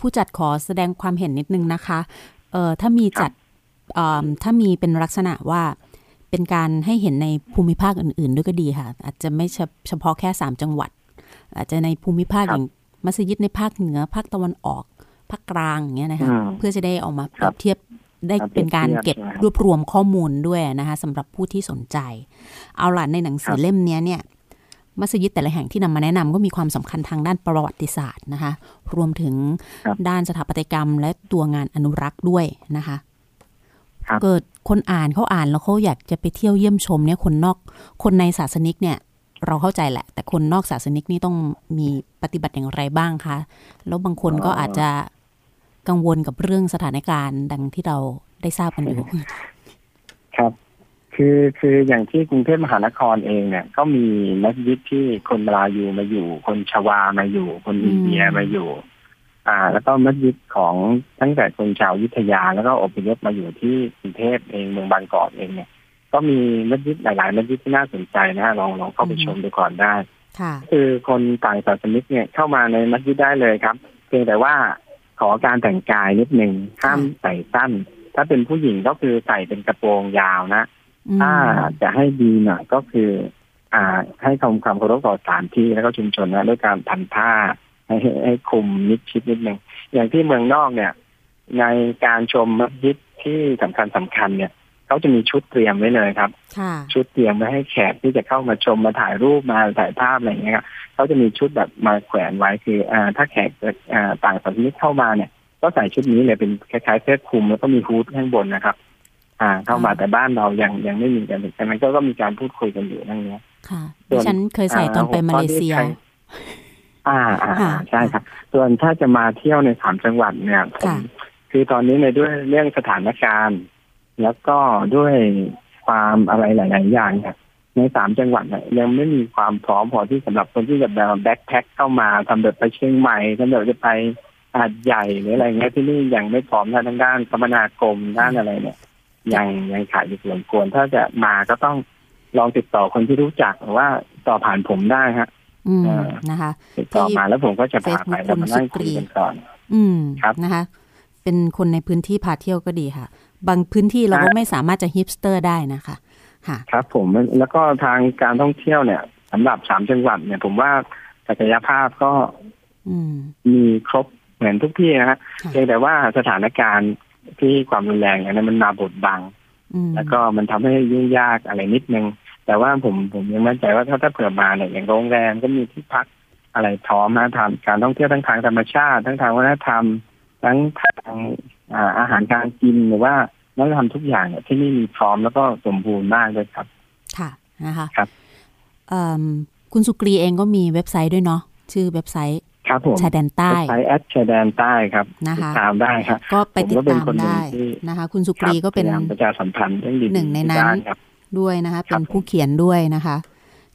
[SPEAKER 2] ผู้จัดขอแสดงความเห็นนิดนึงนะคะ เอ่อถ้ามีจัดเอ่อ ถ้ามีเป็นลักษณะว่าเป็นการให้เห็นในภูมิภาคอื่น ๆ ด้วยก็ดีค่ะ อาจจะไม่เฉเฉพาะแค่สามจังหวัด อาจจะในภูมิภาค
[SPEAKER 9] ครั
[SPEAKER 2] อบย่างมัสยิดในภาคเหนือภาคตะวันออกภาคกลางอย่างเงี้ยนะคะ
[SPEAKER 9] อืม
[SPEAKER 2] เพื่อจะได้ออกมาเป
[SPEAKER 9] ครั
[SPEAKER 2] รีย
[SPEAKER 9] บบ
[SPEAKER 2] เทียบได้
[SPEAKER 9] ครับ
[SPEAKER 2] เป็นการ
[SPEAKER 9] เปรี
[SPEAKER 2] เก็
[SPEAKER 9] ย
[SPEAKER 2] บบ
[SPEAKER 9] เทียบ
[SPEAKER 2] รวบรวมข้อมูลด้วยนะคะสำหรับผู้ที่สนใจ เอาล่ะในหนังสือ
[SPEAKER 9] ครับ
[SPEAKER 2] เล่มเนี้ยเนี่ยมัสยิดแต่ละแห่งที่นำมาแนะนำก็มีความสำคัญทางด้านประวัติศาสตร์นะคะ รวมถึง
[SPEAKER 9] ครับ
[SPEAKER 2] ด้านสถาปัตยกรรมและตัวงานอนุรักษ์ด้วยนะคะ
[SPEAKER 9] ครับ
[SPEAKER 2] เกิดคนอ่านเขาอ่านแล้วเขาอยากจะไปเที่ยวเยี่ยมชมเนี่ยคนนอกคนในศาสนิกเนี่ย เราเข้าใจแหละ แต่คนนอกศาสนิกนี่ต้องมีปฏิบัติอย่างไรบ้างคะแล้วบางคนก็อาจจะกังวลกับเรื่องสถานการณ์ดังที่เราได้ทราบกันอยู่
[SPEAKER 9] ครับคือคืออย่างที่กรุงเทพมหานครเองเนี่ย ก็มีมัสยิดที่คนมาลายูมาอยู่ คนชวามาอยู่ คนอินเดีย
[SPEAKER 2] อืม
[SPEAKER 9] มาอยู่ อ่า แล้วก็มัสยิดของตั้งแต่คนชาวอยุทธยาแล้วก็อพยพมาอยู่ที่กรุงเทพเองเมืองบางกอกเองเนี่ย ก็มีมัสยิดหลายๆมัสยิดที่น่าสนใจนะฮะลองลองเข้าไปชมดูก่อนได้
[SPEAKER 2] ค่ะ
[SPEAKER 9] คือคนต่างศาสนิกเนี่ยเข้ามาในมัสยิดได้เลยครับ เพียงแต่ว่าขอการแต่งกายนิดหนึ่งห้ามใส่สั้น ถ้าเป็นผู้หญิงก็คือใส่เป็นกระโปรงยาวนะ
[SPEAKER 2] อืม
[SPEAKER 9] ถ้าจะให้ดีหน่อยก็คือ อ่า ให้ทำความเคารพต่อสถานที่แล้วก็ชุมชนนะด้วยการพันผ้า ให้ให้ให้คลุมมิดชิดนิดหนึ่งอย่างที่เมืองนอกเนี่ย ในการชมมัสยิดที่สำคัญสำคัญเนี่ยเขาจะมีชุดเตรียมไว้เลยครับ
[SPEAKER 2] ค่ะ
[SPEAKER 9] ชุดเตรียมไว้ให้แขกที่จะเข้ามาชมมาถ่ายรูปมาถ่ายภาพอะไรอย่างเงี้ยครับเขาจะมีชุดแบบมาแขวนไว้คืออ่าถ้าแขกอ่าต่างศาสนิกเข้ามาเนี่ย ก็ใส่ชุดนี้เลยเป็นคล้ายๆเสื้อคลุมแล้วก็มีฮูดข้างบนนะครับ อ่า เข้ามา
[SPEAKER 2] อ่า
[SPEAKER 9] แต่บ้านเรายังยังไม่มีกันแต่มันก็ก็มีการพูดคุยกันอยู่นั่นเนี้ย
[SPEAKER 2] ค่ะ
[SPEAKER 9] ส่
[SPEAKER 2] ดิ
[SPEAKER 9] วน
[SPEAKER 2] ฉันเคยใส่ตอนไปมาเลเซีย
[SPEAKER 9] อ่าอ่า
[SPEAKER 2] ค่ะ
[SPEAKER 9] ใช่ครับส่วนถ้าจะมาเที่ยวในสามจังหวัดเนี่ยผม
[SPEAKER 2] ค่ะ
[SPEAKER 9] คือตอนนี้ในด้วยเรื่องสถานการณ์ แล้วก็ด้วยความอะไรหลาย ๆ อย่างเนี่ยในสามจังหวัดเนี่ยยังไม่มีความพร้อมพอที่สำหรับคนที่จะแบบแบ็คแพ็คเข้ามาทำแบบไปเชียงใหม่ทำแบบจะไปอาดใหญ่หรืออะไรเงี้ยที่นี่ยังไม่พร้อมทางด้านคมนาคมด้านอะไรเนี่ย ยังยังขาดอยู่ส่วนควรถ้าจะมาก็ต้องลองติดต่อคนที่รู้จักหรือว่าต่อผ่านผมได้ฮะ
[SPEAKER 2] อืม
[SPEAKER 9] อ่า
[SPEAKER 2] นะคะ
[SPEAKER 9] ติดต่อมาแล้วผมก็จะพาไป
[SPEAKER 2] Facebook
[SPEAKER 9] แล้วมานั่งคุยกันก่อน
[SPEAKER 2] อืม
[SPEAKER 9] ครับ
[SPEAKER 2] นะคะ เป็นคนในพื้นที่พาเที่ยวก็ดีค่ะ บางพื้นที่เราก็
[SPEAKER 9] ครับ
[SPEAKER 2] ไม่สามารถจะฮิปสเตอร์ได้นะคะค่ะ
[SPEAKER 9] ครับ ผมแล้วก็ทางการท่องเที่ยวเนี่ยสำหรับสามจังหวัดเนี่ย ผมว่าศักยภาพก็
[SPEAKER 2] อืม
[SPEAKER 9] มีครบเหมือนทุกที่นะฮะ
[SPEAKER 2] ค่ะ
[SPEAKER 9] เพียงแต่ว่าสถานการณ์ที่ความรุนแรงเนี่ยมันมาบดบัง
[SPEAKER 2] อืม
[SPEAKER 9] แล้วก็มันทำให้ยุ่งยากอะไรนิดนึง แต่ว่าผมผมยังมั่นใจว่าถ้าถ้าเผื่อมาเนี่ยอย่างโรงแรมก็มีที่พักอะไรพร้อมนะทำการท่องเที่ยวทั้งทางธรรมชาติ ทั้งทางวัฒนธรรม ทั้งทางอ่าอาหารการกินหรือว่าวัฒนธรรมทุกอย่างเนี่ยที่นี่มีพร้อมแล้วก็สมบูรณ์มากเลยครับ
[SPEAKER 2] ค่ะนะคะ
[SPEAKER 9] ครับ
[SPEAKER 2] เอิ่มคุณสุกรีเองก็มีเว็บไซต์ด้วยเนาะชื่อเว็บไซต์
[SPEAKER 9] ครับผม
[SPEAKER 2] ชายแดนใต้
[SPEAKER 9] เว็บไซต์แอดชายแดนใต้ครับ
[SPEAKER 2] นะคะ
[SPEAKER 9] ติดตามได้ครับ
[SPEAKER 2] ก็ไปติด
[SPEAKER 9] ผมก็เป็น
[SPEAKER 2] ตาม
[SPEAKER 9] คนหนึ่ง
[SPEAKER 2] ได้
[SPEAKER 9] ที่
[SPEAKER 2] นะคะ คุณสุกรีก็เป็น
[SPEAKER 9] พยายามประชาสัมพันธ์เรื่องดีๆ
[SPEAKER 2] หนึ่งในนั้น
[SPEAKER 9] ด้ครับ
[SPEAKER 2] ด้วยนะคะ
[SPEAKER 9] ครั
[SPEAKER 2] เป็
[SPEAKER 9] บ
[SPEAKER 2] นผู้เขียนด้วยนะคะ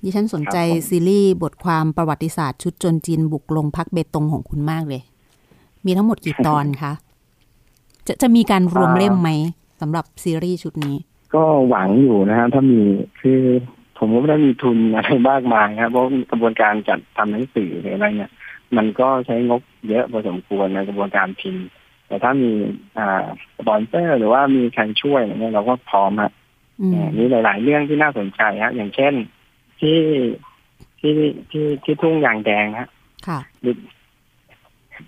[SPEAKER 2] ดิฉันสนใจ
[SPEAKER 9] ครับผม
[SPEAKER 2] ซีรีส์บทความประวัติศาสตร์ชุดจนจีนบุกลงพักเบตงของคุณมากเลย มีทั้งหมดกี่ตอนคะ จะจะมีการรวมเล่มไหมสำหรับซีรีส์ชุดนี้
[SPEAKER 9] ก็หวังอยู่นะครับถ้ามีคือผมก็ไม่ได้มีทุนอะไรมากมายครับเพราะกระบวนการจัดทำหนังสือหรืออะไรเนี่ย มันก็ใช้งบเยอะพอสมควรในกระบวนการพิมพ์แต่ถ้ามีอ่าสปอนเซอร์หรือว่ามีใครช่วยเนี่ยเราก็พร้อมฮะ
[SPEAKER 2] อื ม
[SPEAKER 9] มีหลาย ๆ เรื่องที่น่าสนใจฮะอย่างเช่นที่ที่ที่ที่ทุ่งยางแดงฮะ
[SPEAKER 2] ค่ะ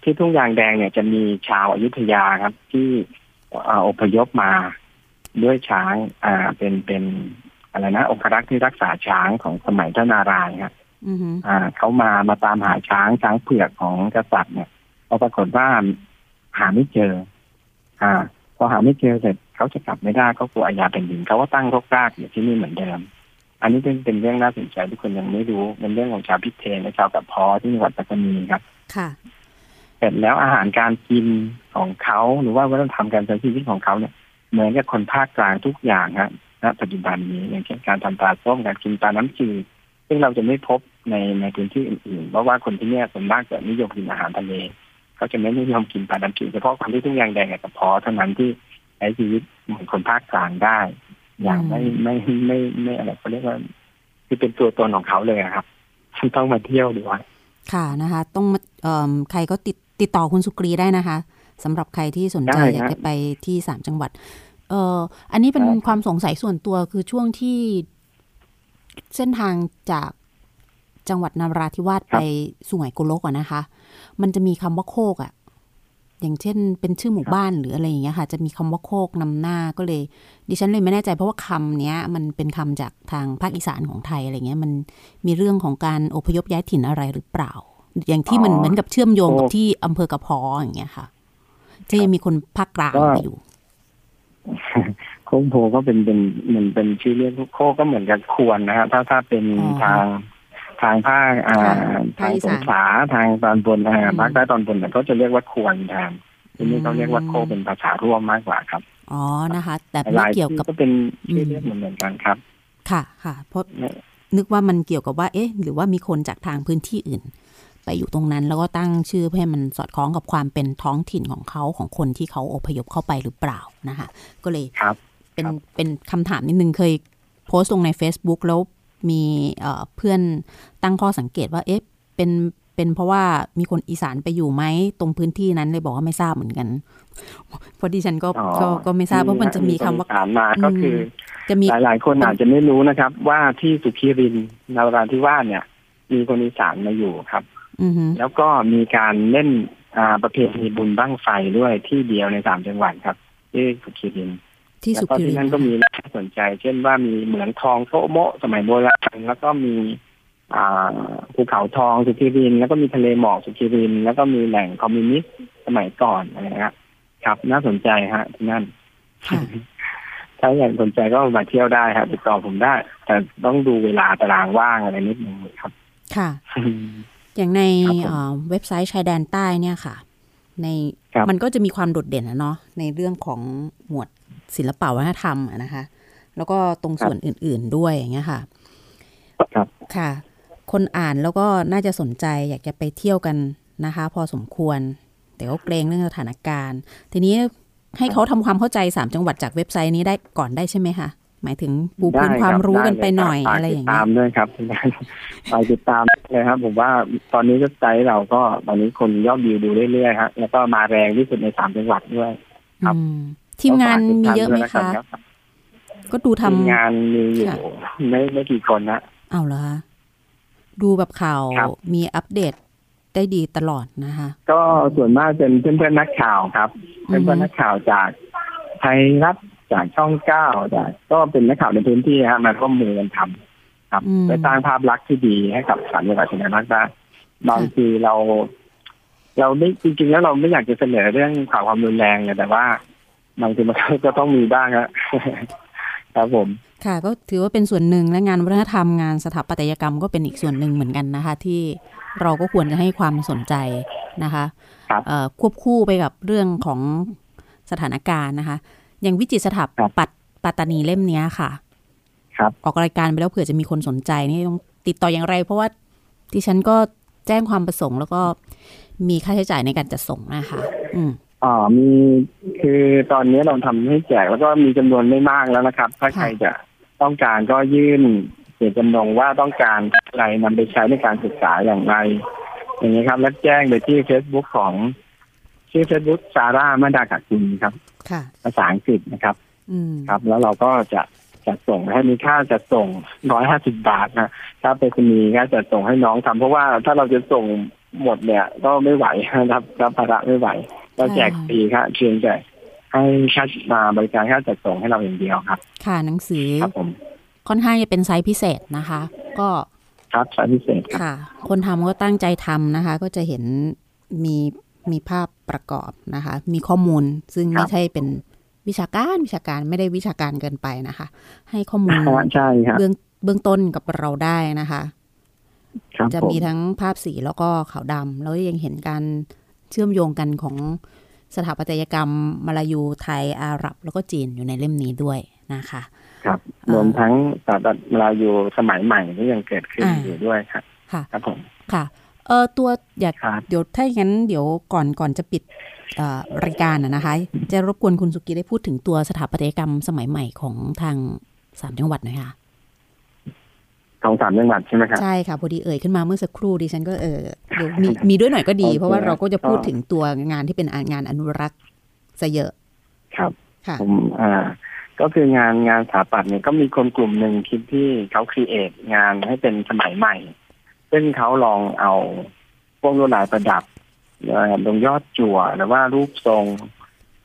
[SPEAKER 9] ที่ทุ่งยางแดงเนี่ยจะมีชาวอายุทยาครับ ที่อ่าอพยพมาด้วยช้างอ่าเป็นเป็นอะไรนะองครักษ์ที่รักษาช้างของสมัยท่านนารายณ์ครับ
[SPEAKER 2] อือฮึ
[SPEAKER 9] อ่าเขามามาตามหาช้างช้างเผือกของกษัตริย์เนี่ยพอปรากฏว่าหาไม่เจอ อ่า พอหาไม่เจอเสร็จเขาจะกลับไม่ได้ก็กลัวอาญาแผ่นดินเขาก็ตั้งรกรากอยู่ที่นี่เหมือนเดิมอันนี้เป็นเป็นเรื่องน่าสนใจที่คนยังไม่รู้เป็นเรื่องของชาวพิเทนและชาวกับพอที่จังหวัดปัตตานีครับ
[SPEAKER 2] ค่ะ
[SPEAKER 9] เสร็จแล้วอาหารการกินของเขาหรือว่าวัฒนธรรมการใช้ชีวิตของเขาเนี่ยเหมือนกับคนภาคกลางทุกอย่างฮะณปัจจุบันนี้อย่างเช่นการทำปลาส้มการกินปลาน้ำจืดซึ่งเราจะไม่พบในในพื้นที่อื่นๆเพราะว่าคนที่เนี่ยส่วนมากจะนิยมกินอาหารทะเล เขาจะไม่นิยมกินปลาน้ำจืดเฉพาะคนที่ทุ่งยางแดงกับพอเท่านั้นที่ใช้ชีวิตเหมือนคนภาคกลางได้ อย่างไม่ไม่ไม่ไม่อะไรเขาเรียกว่าที่เป็นตัวตนของเขาเลยอะครับต้องมาเที่ยวดูว่า
[SPEAKER 2] ค่ะนะคะ ต้องมาเอิ่มใครก็ติดติดต่อคุณสุกรีได้นะคะสำหรับใครที่สนใจ
[SPEAKER 9] ได้
[SPEAKER 2] อยาก
[SPEAKER 9] ฮะ
[SPEAKER 2] จะไปที่สามจังหวัด เอ่ออันนี้เป็น
[SPEAKER 9] ได้ครับ
[SPEAKER 2] ความสงสัยส่วนตัวคือช่วงที่เส้นทางจาก จังหวัดนราธิวาสไปสุไหงโกลกอะนะคะ มันจะมีคำว่าโคกอะอย่างเช่น เป็นชื่อหมู่บ้านหรืออะไรอย่างเงี้ยค่ะ จะมีคำว่าโคกนำหน้าก็เลย ดิฉันเลยไม่แน่ใจเพราะว่าคำเนี้ย มันเป็นคำจากทางภาคอีสานของไทยอะไรเงี้ย มันมีเรื่องของการอพยพย้ายถิ่นอะไรหรือเปล่า อย่างที่มัน
[SPEAKER 9] อ๋อ
[SPEAKER 2] เหมือนกับเชื่อมโยงกับ
[SPEAKER 9] โอ้
[SPEAKER 2] ที่อำเภอกระพออย่างเงี้ยค่ะที่ยังมีคนภาคกลาง
[SPEAKER 9] ก็
[SPEAKER 2] ไปอยู่
[SPEAKER 9] โค้งโพก็เป็นเป็นเหมือนเป็นชื่อเรียกโคก็เหมือนกับควรนะฮะถ้าถ้าเป็น
[SPEAKER 2] อ๋อ
[SPEAKER 9] ทาง ทางภาคอ่า
[SPEAKER 2] ค่ะ
[SPEAKER 9] ทาง
[SPEAKER 2] ภาคอี
[SPEAKER 9] ส
[SPEAKER 2] สาน
[SPEAKER 9] งขลาทางตอนบนอ่า
[SPEAKER 2] อืม
[SPEAKER 9] ภาคใต้ตอนบนเนี่ยเขาจะเรียกว่าควรแทนทีนี้เขาเรียกว่าโค
[SPEAKER 2] อืม
[SPEAKER 9] เป็นภาษาร่วมมากกว่าครับ
[SPEAKER 2] อ๋อนะคะ แต่
[SPEAKER 9] ห
[SPEAKER 2] ไม่
[SPEAKER 9] ลาย
[SPEAKER 2] เกี่ยว
[SPEAKER 9] ที่
[SPEAKER 2] กับ
[SPEAKER 9] ก็เป็นชื่อเรียกเหมือนเหมือนกันครับ
[SPEAKER 2] ค่ะค่ะเพราะนึกว่ามันเกี่ยวกับว่า เอ๊ะ หรือว่ามีคนจากทางพื้นที่อื่น ไปอยู่ตรงนั้นแล้วก็ตั้งชื่อเพื่อให้มันสอดคล้องกับความเป็นท้องถิ่นของเขาของคนที่เขาอพยพเข้าไปหรือเปล่านะคะ ก็เลย
[SPEAKER 9] ครับ
[SPEAKER 2] เป็น
[SPEAKER 9] ครับ
[SPEAKER 2] เป็นคำถามนิดนึงเคยโพสต์ลงใน Facebook แล้ว มีเอ่อเพื่อนตั้งข้อสังเกตว่าเอ๊ะเป็นเป็นเพราะว่ามีคนอีสานไปอยู่ไหมตรงพื้นที่นั้นเลยบอกว่าไม่ทราบเหมือนกันเพราะดิฉันก็
[SPEAKER 9] อ๋อ
[SPEAKER 2] ก็ก็ไม่ทราบเพราะมันจะมีคำว่า
[SPEAKER 9] ถามมาก็คือ
[SPEAKER 2] จะมี
[SPEAKER 9] หลายๆคนอาจจะไม่รู้นะครับ ว่าที่สุขีรินทร์นราธิวาสเนี่ย มีคนอีสานมาอยู่ครับ
[SPEAKER 2] อือฮึ
[SPEAKER 9] แล้วก็มีการเล่นอ่าประเพณีบุญบั้งไฟด้วยที่เดียวในสามจังหวัดครับที่สุขีรินทร์
[SPEAKER 2] ที่
[SPEAKER 9] แล้ว
[SPEAKER 2] สุ
[SPEAKER 9] ก็
[SPEAKER 2] ขีริ
[SPEAKER 9] ที่
[SPEAKER 2] น
[SPEAKER 9] นั่น
[SPEAKER 2] ทร์
[SPEAKER 9] ก็มีน่าสนใจ เช่นว่ามีเหมืองทองโตะโมะสมัยโบราณแล้วก็มีอ่าภูเขาทองสุขีรินทร์แล้วก็มีทะเลหมอกสุขีรินทร์แล้วก็มีแหล่งคอมมิวนิสต์สมัยก่อนอะไรนะครับครับ น่าสนใจฮะที่นั่น
[SPEAKER 2] ค่ะ
[SPEAKER 9] ถ้าอยากสนใจก็มาเที่ยวได้ครับติดต่อผมได้ แต่ต้องดูเวลาตารางว่างอะไรนิดนึงครับ
[SPEAKER 2] ค่ะ อย่างใน
[SPEAKER 9] ครับผม
[SPEAKER 2] เอ่อเว็บไซต์ชายแดนใต้เนี่ยค่ะ ใน
[SPEAKER 9] ครับ
[SPEAKER 2] มันก็จะมีความโดดเด่นนะเนาะในเรื่องของหมวด ศิลปะวัฒนธรรมอะนะคะ แล้วก็ตรงส่วนอื่น ๆด้วยอย่างเงี้ยค่ะ
[SPEAKER 9] ครับ
[SPEAKER 2] ค่ะ คนอ่านแล้วก็น่าจะสนใจอยากจะไปเที่ยวกันนะคะ พอสมควร แต่ก็เกรงเรื่องสถานการณ์ ทีนี้ให้เขาทำความเข้าใจสามจังหวัดจากเว็บไซต์นี้ได้ก่อนได้ใช่ไหมคะหมายถึงปูพื้น
[SPEAKER 9] ได้
[SPEAKER 2] ความ
[SPEAKER 9] บ
[SPEAKER 2] รู้กันไป
[SPEAKER 9] ด้เล
[SPEAKER 2] หน่อย
[SPEAKER 9] คบ
[SPEAKER 2] อะไรอย่าง
[SPEAKER 9] ฝกติด
[SPEAKER 2] เงี้
[SPEAKER 9] ตายมด้วยครับไปติดตามเลยครับ ผมว่าตอนนี้เว็บไซต์เราก็ตอนนี้คนยอดวิวดูเรื่อยๆฮะแล้วก็มาแรงที่สุดในสามจังหวัดด้วย ครับ
[SPEAKER 2] อืม ทีมงานมีเยอะไหม
[SPEAKER 9] ก็ฝากติดตา
[SPEAKER 2] คะ
[SPEAKER 9] ด้วยนรับ
[SPEAKER 2] ก็ดูทำ
[SPEAKER 9] ทีมงานมีอยู่
[SPEAKER 2] ค่ะ
[SPEAKER 9] ไม่ไม่กี่คนนะ
[SPEAKER 2] เอาเหรอคะดูแบบข่าว
[SPEAKER 9] ครับ
[SPEAKER 2] มีอัปเดตได้ดีตลอดนะคะ
[SPEAKER 9] ก็ส่วนมากเป็นเพื่อนๆนักข่าวครับ
[SPEAKER 2] อือฮึ
[SPEAKER 9] เพื่อนๆนักข่าวจากไทยรัฐจากช่องเก้าจากก็เป็นนักข่าวในพื้นที่ฮะมาร่วมมือกันทำครับ
[SPEAKER 2] อืม
[SPEAKER 9] ไปสร้างภาพลักษณ์ที่ดีให้กับสามจังหวัดชายแดนภาคใต้บางทีเรา เราไม่จริงๆแล้วเราไม่อยากจะเสนอเรื่องข่าวความรุนแรงเลยแต่ว่า บางทีมันก็ต้องมีบ้างฮะครับผม
[SPEAKER 2] ค่ะ ก็ถือว่าเป็นส่วนหนึ่งและงานวัฒนธรรมงานสถาปัตยกรรมก็เป็นอีกส่วนหนึ่งเหมือนกันนะคะ ที่เราก็ควรจะให้ความสนใจนะคะ
[SPEAKER 9] ครับ
[SPEAKER 2] เอ่อควบคู่ไปกับเรื่องของสถานการณ์นะคะ อย่างวิจิตรสถาปัตปัตตานีเล่มเนี้ยค่ะ
[SPEAKER 9] ครับ
[SPEAKER 2] ออกรายการไปแล้วเผื่อจะมีคนสนใจนี่ต้องติดต่ออย่างไร เพราะว่าดิฉันก็แจ้งความประสงค์ แล้วก็มีค่าใช้จ่ายในการจัดส่งนะคะ อืม
[SPEAKER 9] อ๋อมีคือตอนนี้เราทำให้แจกแล้วก็มีจำนวนไม่มากแล้วนะครับ ถ้า
[SPEAKER 2] ค่ะ
[SPEAKER 9] ใครจะต้องการก็ยื่นเจตจำนงว่าต้องการอะไรนำไปใช้ในการศึกษาอย่างไร อย่างนี้ครับแล้วแจ้งไปที่ Facebook ของชื่อ Facebook ซาร่ามาดากากุลครับ
[SPEAKER 2] ค่ะ
[SPEAKER 9] ภาษาอังกฤษนะครับ
[SPEAKER 2] อืม
[SPEAKER 9] ครับ แล้วเราก็จะจัดส่งให้มีค่าจัดส่งร้อยห้าสิบาทนะถ้าไปรษณีย์ก็จะส่งให้น้องทำเพราะว่าถ้าเราจะส่งหมดเนี่ย ก็ไม่ไหวนะครับรับภาระไม่ไหว เราแจกฟรีครับเพียงแต่ให้ค่ามาบริการค่าจัดส่งให้เราอย่างเดียวครับ
[SPEAKER 2] ค่ะหนังสือ
[SPEAKER 9] ครับผม
[SPEAKER 2] ค่อนข้างจะเป็นไซส์พิเศษนะคะ ก็
[SPEAKER 9] ครับสายพิเศษครับ
[SPEAKER 2] ค่ะ คนทำก็ตั้งใจทำนะคะ ก็จะเห็นมีมีภาพประกอบนะคะ มีข้อมูลซึ่ง
[SPEAKER 9] ครั
[SPEAKER 2] ไม่
[SPEAKER 9] บ
[SPEAKER 2] ใช่เป็นวิชาการวิชาการไม่ได้วิชาการเกินไปนะคะ ให้ข้อมูล
[SPEAKER 9] ใช่ครับ
[SPEAKER 2] เบื้องเบื้องต้นกับเราได้นะคะ
[SPEAKER 9] ครับ
[SPEAKER 2] จะ
[SPEAKER 9] ผม
[SPEAKER 2] มีทั้งภาพสีแล้วก็ขาวดำแล้วยังเห็นการ เชื่อมโยงกันของสถาปัตยกรรมมาลายูไทยอาหรับ แล้วก็จีนอยู่ในเล่มนี้ด้วยนะคะ
[SPEAKER 9] ครับ
[SPEAKER 2] อ่าร
[SPEAKER 9] วมทั้งสถาปัตย์ลายูสมัยใหม่ที่ยังเกิดขึ้น
[SPEAKER 2] อ่า
[SPEAKER 9] อยู่ด้วยครับ
[SPEAKER 2] ค่ะ
[SPEAKER 9] ครับผม
[SPEAKER 2] ค่ะเออตัวอยาก
[SPEAKER 9] ครับ
[SPEAKER 2] เดี๋ยวถ้าอย่างนั้นเดี๋ยวก่อนก่อนจะปิดเอ่อรายการนะนะคะ จะรบกวนคุณสุกี้ได้พูดถึงตัวสถาปัตยกรรมสมัยใหม่ของทางสามจังหวัดหน่อยค่ะ
[SPEAKER 9] ข องสามจังหวัดใช่ไหมครับ
[SPEAKER 2] ใช่ค่ะ พอดีเอ่ยขึ้นมาเมื่อสักครู่ดิฉันก็เออเดี๋ยวมีมีด้วยหน่อยก็ดี
[SPEAKER 9] โอเค
[SPEAKER 2] เพราะว่าเราก็จะพูด
[SPEAKER 9] ก็
[SPEAKER 2] ถึงตัวงานที่เป็นงานอนุรักษ์ซะเยอะ
[SPEAKER 9] ครับ
[SPEAKER 2] ค่ะ
[SPEAKER 9] ผมอ่าก็คืองานงานสถาปัตย์เนี่ยก็มีคนกลุ่มหนึ่งคิดที่เขาครีเอทงานให้เป็นสมัยใหม่ ซึ่งเขาลองเอาพวกลวดลายประดับเอ่อตรงยอดจั่วหรือว่ารูปทรง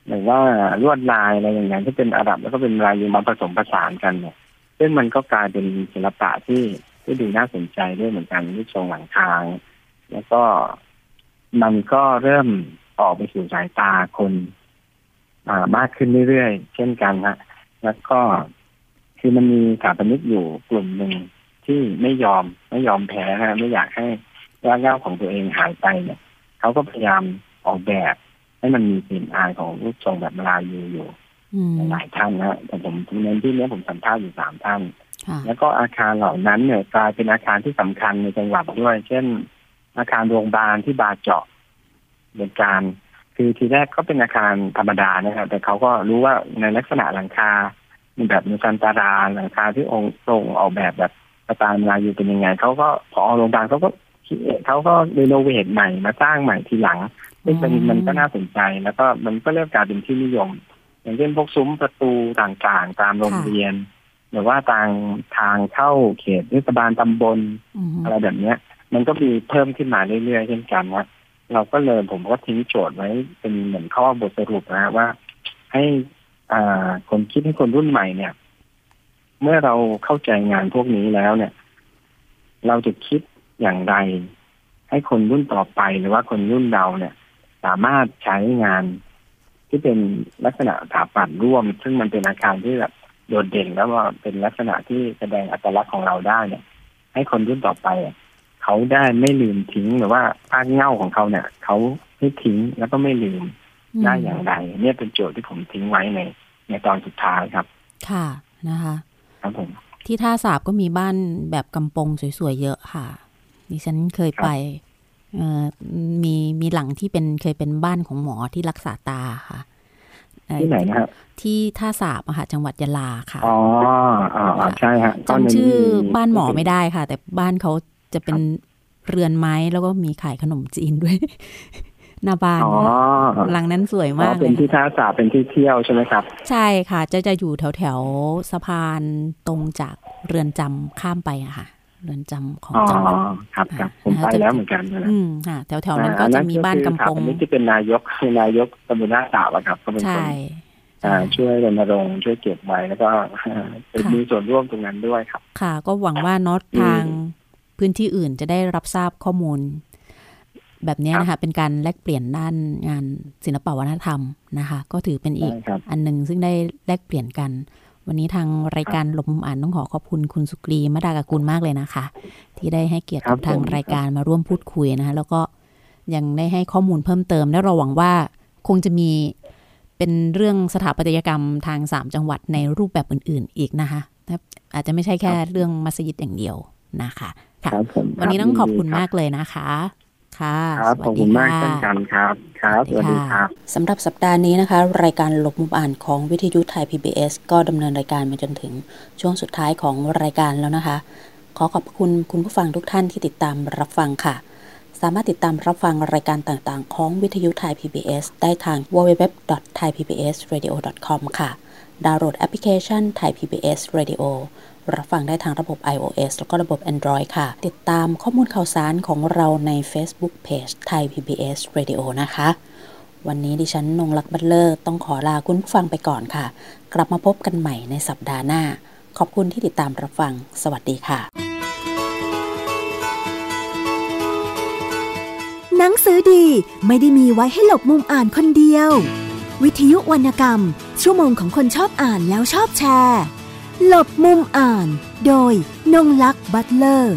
[SPEAKER 9] หรือว่าลวดลายอะไรอย่างเงี้ยที่เป็นอาหรับแล้วก็เป็นลายยูมาผสมผสานกันเนี่ย ซึ่งมันก็กลายเป็นศิลปะที่ที่ดูน่าสนใจด้วยเหมือนกันรูปทรงหลังคาง แล้วก็มันก็เริ่มออกไปสู่สายตาคนอ่ามากขึ้นเรื่อยๆ เช่นกันฮะ แล้วก็คือมันมีสถาปนิกอยู่กลุ่มหนึ่งที่ไม่ยอมไม่ยอมแพ้ฮะไม่อยากให้รากเหง้าของตัวเองหายไปเนี่ยเขาก็พยายามออกแบบ ให้มันมีกลิ่นอายของรูปทรงแบบลายูอยู่ หลายท่านนะฮะแต่ผมเน้นที่เนี้ยผมสัมภาษณ์อยู่สามท่าน
[SPEAKER 2] ค่ะ
[SPEAKER 9] แล้วก็อาคารเหล่านั้นเนี่ยกลายเป็นอาคารที่สำคัญในจังหวัดด้วย เช่น อาคารโรงพยาบาลที่บาเจาะเหมือนกันคือทีแรกก็เป็นอาคารธรรมดานะครับ แต่เขาก็รู้ว่าในลักษณะหลังคาแบบนุสันตาราหลังคาที่องค์ทรงออกแบบแบบสไตล์มาลายูเป็นยังไงเขาก็พอโรงพยาบาลเขาก็คิดเขาก็รีโนเวทใหม่มาสร้างใหม่ทีหลังซึ่งเป็น
[SPEAKER 2] อืม
[SPEAKER 9] มันก็น่าสนใจแล้วก็มันก็เริ่มกลายเป็นที่นิยม อย่างเช่นพวกซุ้มประตูต่างๆ ตามโรงเรียน หรือว่าทางทางเข้าเขตเทศบาลตำบล
[SPEAKER 2] อืม
[SPEAKER 9] อะไรแบบเนี้ย มันก็มีเพิ่มขึ้นมาเรื่อยๆเช่นกันว่าเราก็เลยผมก็ทิ้งโจทย์ไว้เป็นเหมือนข้อบทสรุปนะฮะว่า ให้อ่าคนคิดให้คนรุ่นใหม่เนี่ย เมื่อเราเข้าใจงานพวกนี้แล้วเนี่ย เราจะคิดอย่างไร ให้คนรุ่นต่อไปหรือว่าคนรุ่นเราเนี่ย สามารถใช้งาน ที่เป็นลักษณะสถาปัตย์ร่วม ซึ่งมันเป็นอาคารที่แบบโดดเด่นแล้วว่าเป็นลักษณะที่แสดงอัตลักษณ์ของเราได้เนี่ย ให้คนรุ่นต่อไปอะเขาได้ไม่ลืมทิ้งหรือว่าภาคเง่าของเขาเนี่ยเขาไม่ทิ้งแล้วก็ไม่ลืมได้อย่างไรเนี่ยเป็นโจทย์ที่ผมทิ้งไว้ในในตอนสุดท้ายครับ
[SPEAKER 2] ค่ะนะคะ
[SPEAKER 9] ครับผม
[SPEAKER 2] ที่ท่าสาบก็มีบ้านแบบกำปงสวยๆเยอะค่ะดิฉันเคยไปเอ่อ มีมีหลังที่เป็นเคยเป็นบ้านของหมอที่รักษาตาค่ะเอ่อ
[SPEAKER 9] ที่ไหนนะครับ
[SPEAKER 2] ที่ท่าสาบอะค่ะจังหวัดยะลาค่ะ
[SPEAKER 9] อ๋ออ๋ออ๋อใช่ฮะก็ใน
[SPEAKER 2] จำชื่อ
[SPEAKER 9] มี
[SPEAKER 2] บ้านหมอไม่ได้ค่ะ แต่บ้านเขาจะเป็นเรือนไม้แล้วก็มีขายขนมจีนด้วยหน้าบ้าน
[SPEAKER 9] อ๋อ
[SPEAKER 2] หลังนั้นสวย
[SPEAKER 9] อ๋อ
[SPEAKER 2] มากเล
[SPEAKER 9] เป็น
[SPEAKER 2] ย
[SPEAKER 9] ที่ท่าสาเป็นที่เที่ยวใช่ไหมครับ
[SPEAKER 2] ใช่ค่ะ จะจะอยู่แถวแถวๆสะพานตรงจากเรือนจำข้ามไปอะค่ะ เรือนจำของ
[SPEAKER 9] อ๋อ
[SPEAKER 2] จังหวัด
[SPEAKER 9] ครับครับผม
[SPEAKER 2] นะคะ
[SPEAKER 9] ไป
[SPEAKER 2] จะ
[SPEAKER 9] แล้วเหมือนกันนะ
[SPEAKER 2] อืมค่ะแถวแถวๆนั้นก็จะมีบ้านกำปง
[SPEAKER 9] อันนี้ที่เป็นนายกนายกตำบลหน้าสาวอะครับก็เป็นค
[SPEAKER 2] ใช่
[SPEAKER 9] นอ่าช่วยรณรงค์ช่วยเก็บไว้แล้วก็เป็น
[SPEAKER 2] ค่ะ
[SPEAKER 9] มีส่วนร่วมตรงนั้นด้วยครับ
[SPEAKER 2] ค่ะ ก็หวังว่าเนอต
[SPEAKER 9] อืม
[SPEAKER 2] ทางพื้นที่อื่นจะได้รับทราบข้อมูล แบบเนี้ยนะคะ เป็นการแลกเปลี่ยนด้านงานศิลปวัฒนธรรมนะคะ ก็ถือเป็นอีก
[SPEAKER 9] ใช่ครับ
[SPEAKER 2] อันหนึ่งซึ่งได้แลกเปลี่ยนกัน วันนี้ทางรายการหลบมุมอ่านต้องขอขอบคุณคุณสุกรีมดากกุลมากเลยนะคะ ที่ได้ให้เกียรติ
[SPEAKER 9] ครั
[SPEAKER 2] กับบทาง
[SPEAKER 9] ผม
[SPEAKER 2] รายการมาร่วมพูดคุยนะคะแล้วก็ยังได้ให้ข้อมูลเพิ่มเติม และเราหวังว่าคงจะมีเป็นเรื่องสถาปัตยกรรมทางสามจังหวัดในรูปแบบอื่น ๆ อีกนะคะแต่อาจจะไม่ใช่แค่เรื่องมัสยิดอย่างเดียวนะคะค่ะ
[SPEAKER 9] ครับผม
[SPEAKER 2] วันนี้ต้องขอบคุณ
[SPEAKER 9] รับ
[SPEAKER 2] มากเลยนะคะ ค่ะ
[SPEAKER 9] ครับ
[SPEAKER 2] ส
[SPEAKER 9] ข
[SPEAKER 2] วั
[SPEAKER 9] อบ
[SPEAKER 2] สดี
[SPEAKER 9] คุณมาก
[SPEAKER 2] ค่ะ
[SPEAKER 9] เช่นกันครับ ครับสวัสดีครับ
[SPEAKER 2] สำหรับสัปดาห์นี้นะคะ รายการหลบมุมอ่านของวิทยุไทย PBS ก็ดำเนินรายการมาจนถึงช่วงสุดท้ายของรายการแล้วนะคะ ขอขอบคุณคุณผู้ฟังทุกท่านที่ติดตามรับฟังค่ะ สามารถติดตามรับฟังรายการต่างๆ ของวิทยุไทย PBS ได้ทาง www.thaipbsradio.com ค่ะ ดาวน์โหลดแอปพลิเคชัน Thai PBS Radio รับฟังได้ทางระบบ iOS แล้วก็ระบบ Android ค่ะ ติดตามข้อมูลข่าวสารของเราใน Facebook Page Thai PBS Radio นะคะ วันนี้ดิฉันนงลักษ์บัตเลอร์ ต้องขอลาคุณผู้ฟังไปก่อนค่ะ กลับมาพบกันใหม่ในสัปดาห์หน้า ขอบคุณที่ติดตามรับฟัง สวัสดีค่ะ
[SPEAKER 1] หนังสือดีไม่ได้มีไว้ให้หลบมุมอ่านคนเดียว วิทยุวรรณกรรม ชั่วโมงของคนชอบอ่านแล้วชอบแชร์ หลบมุมอ่าน โดยนงลักษ์บัตเลอร์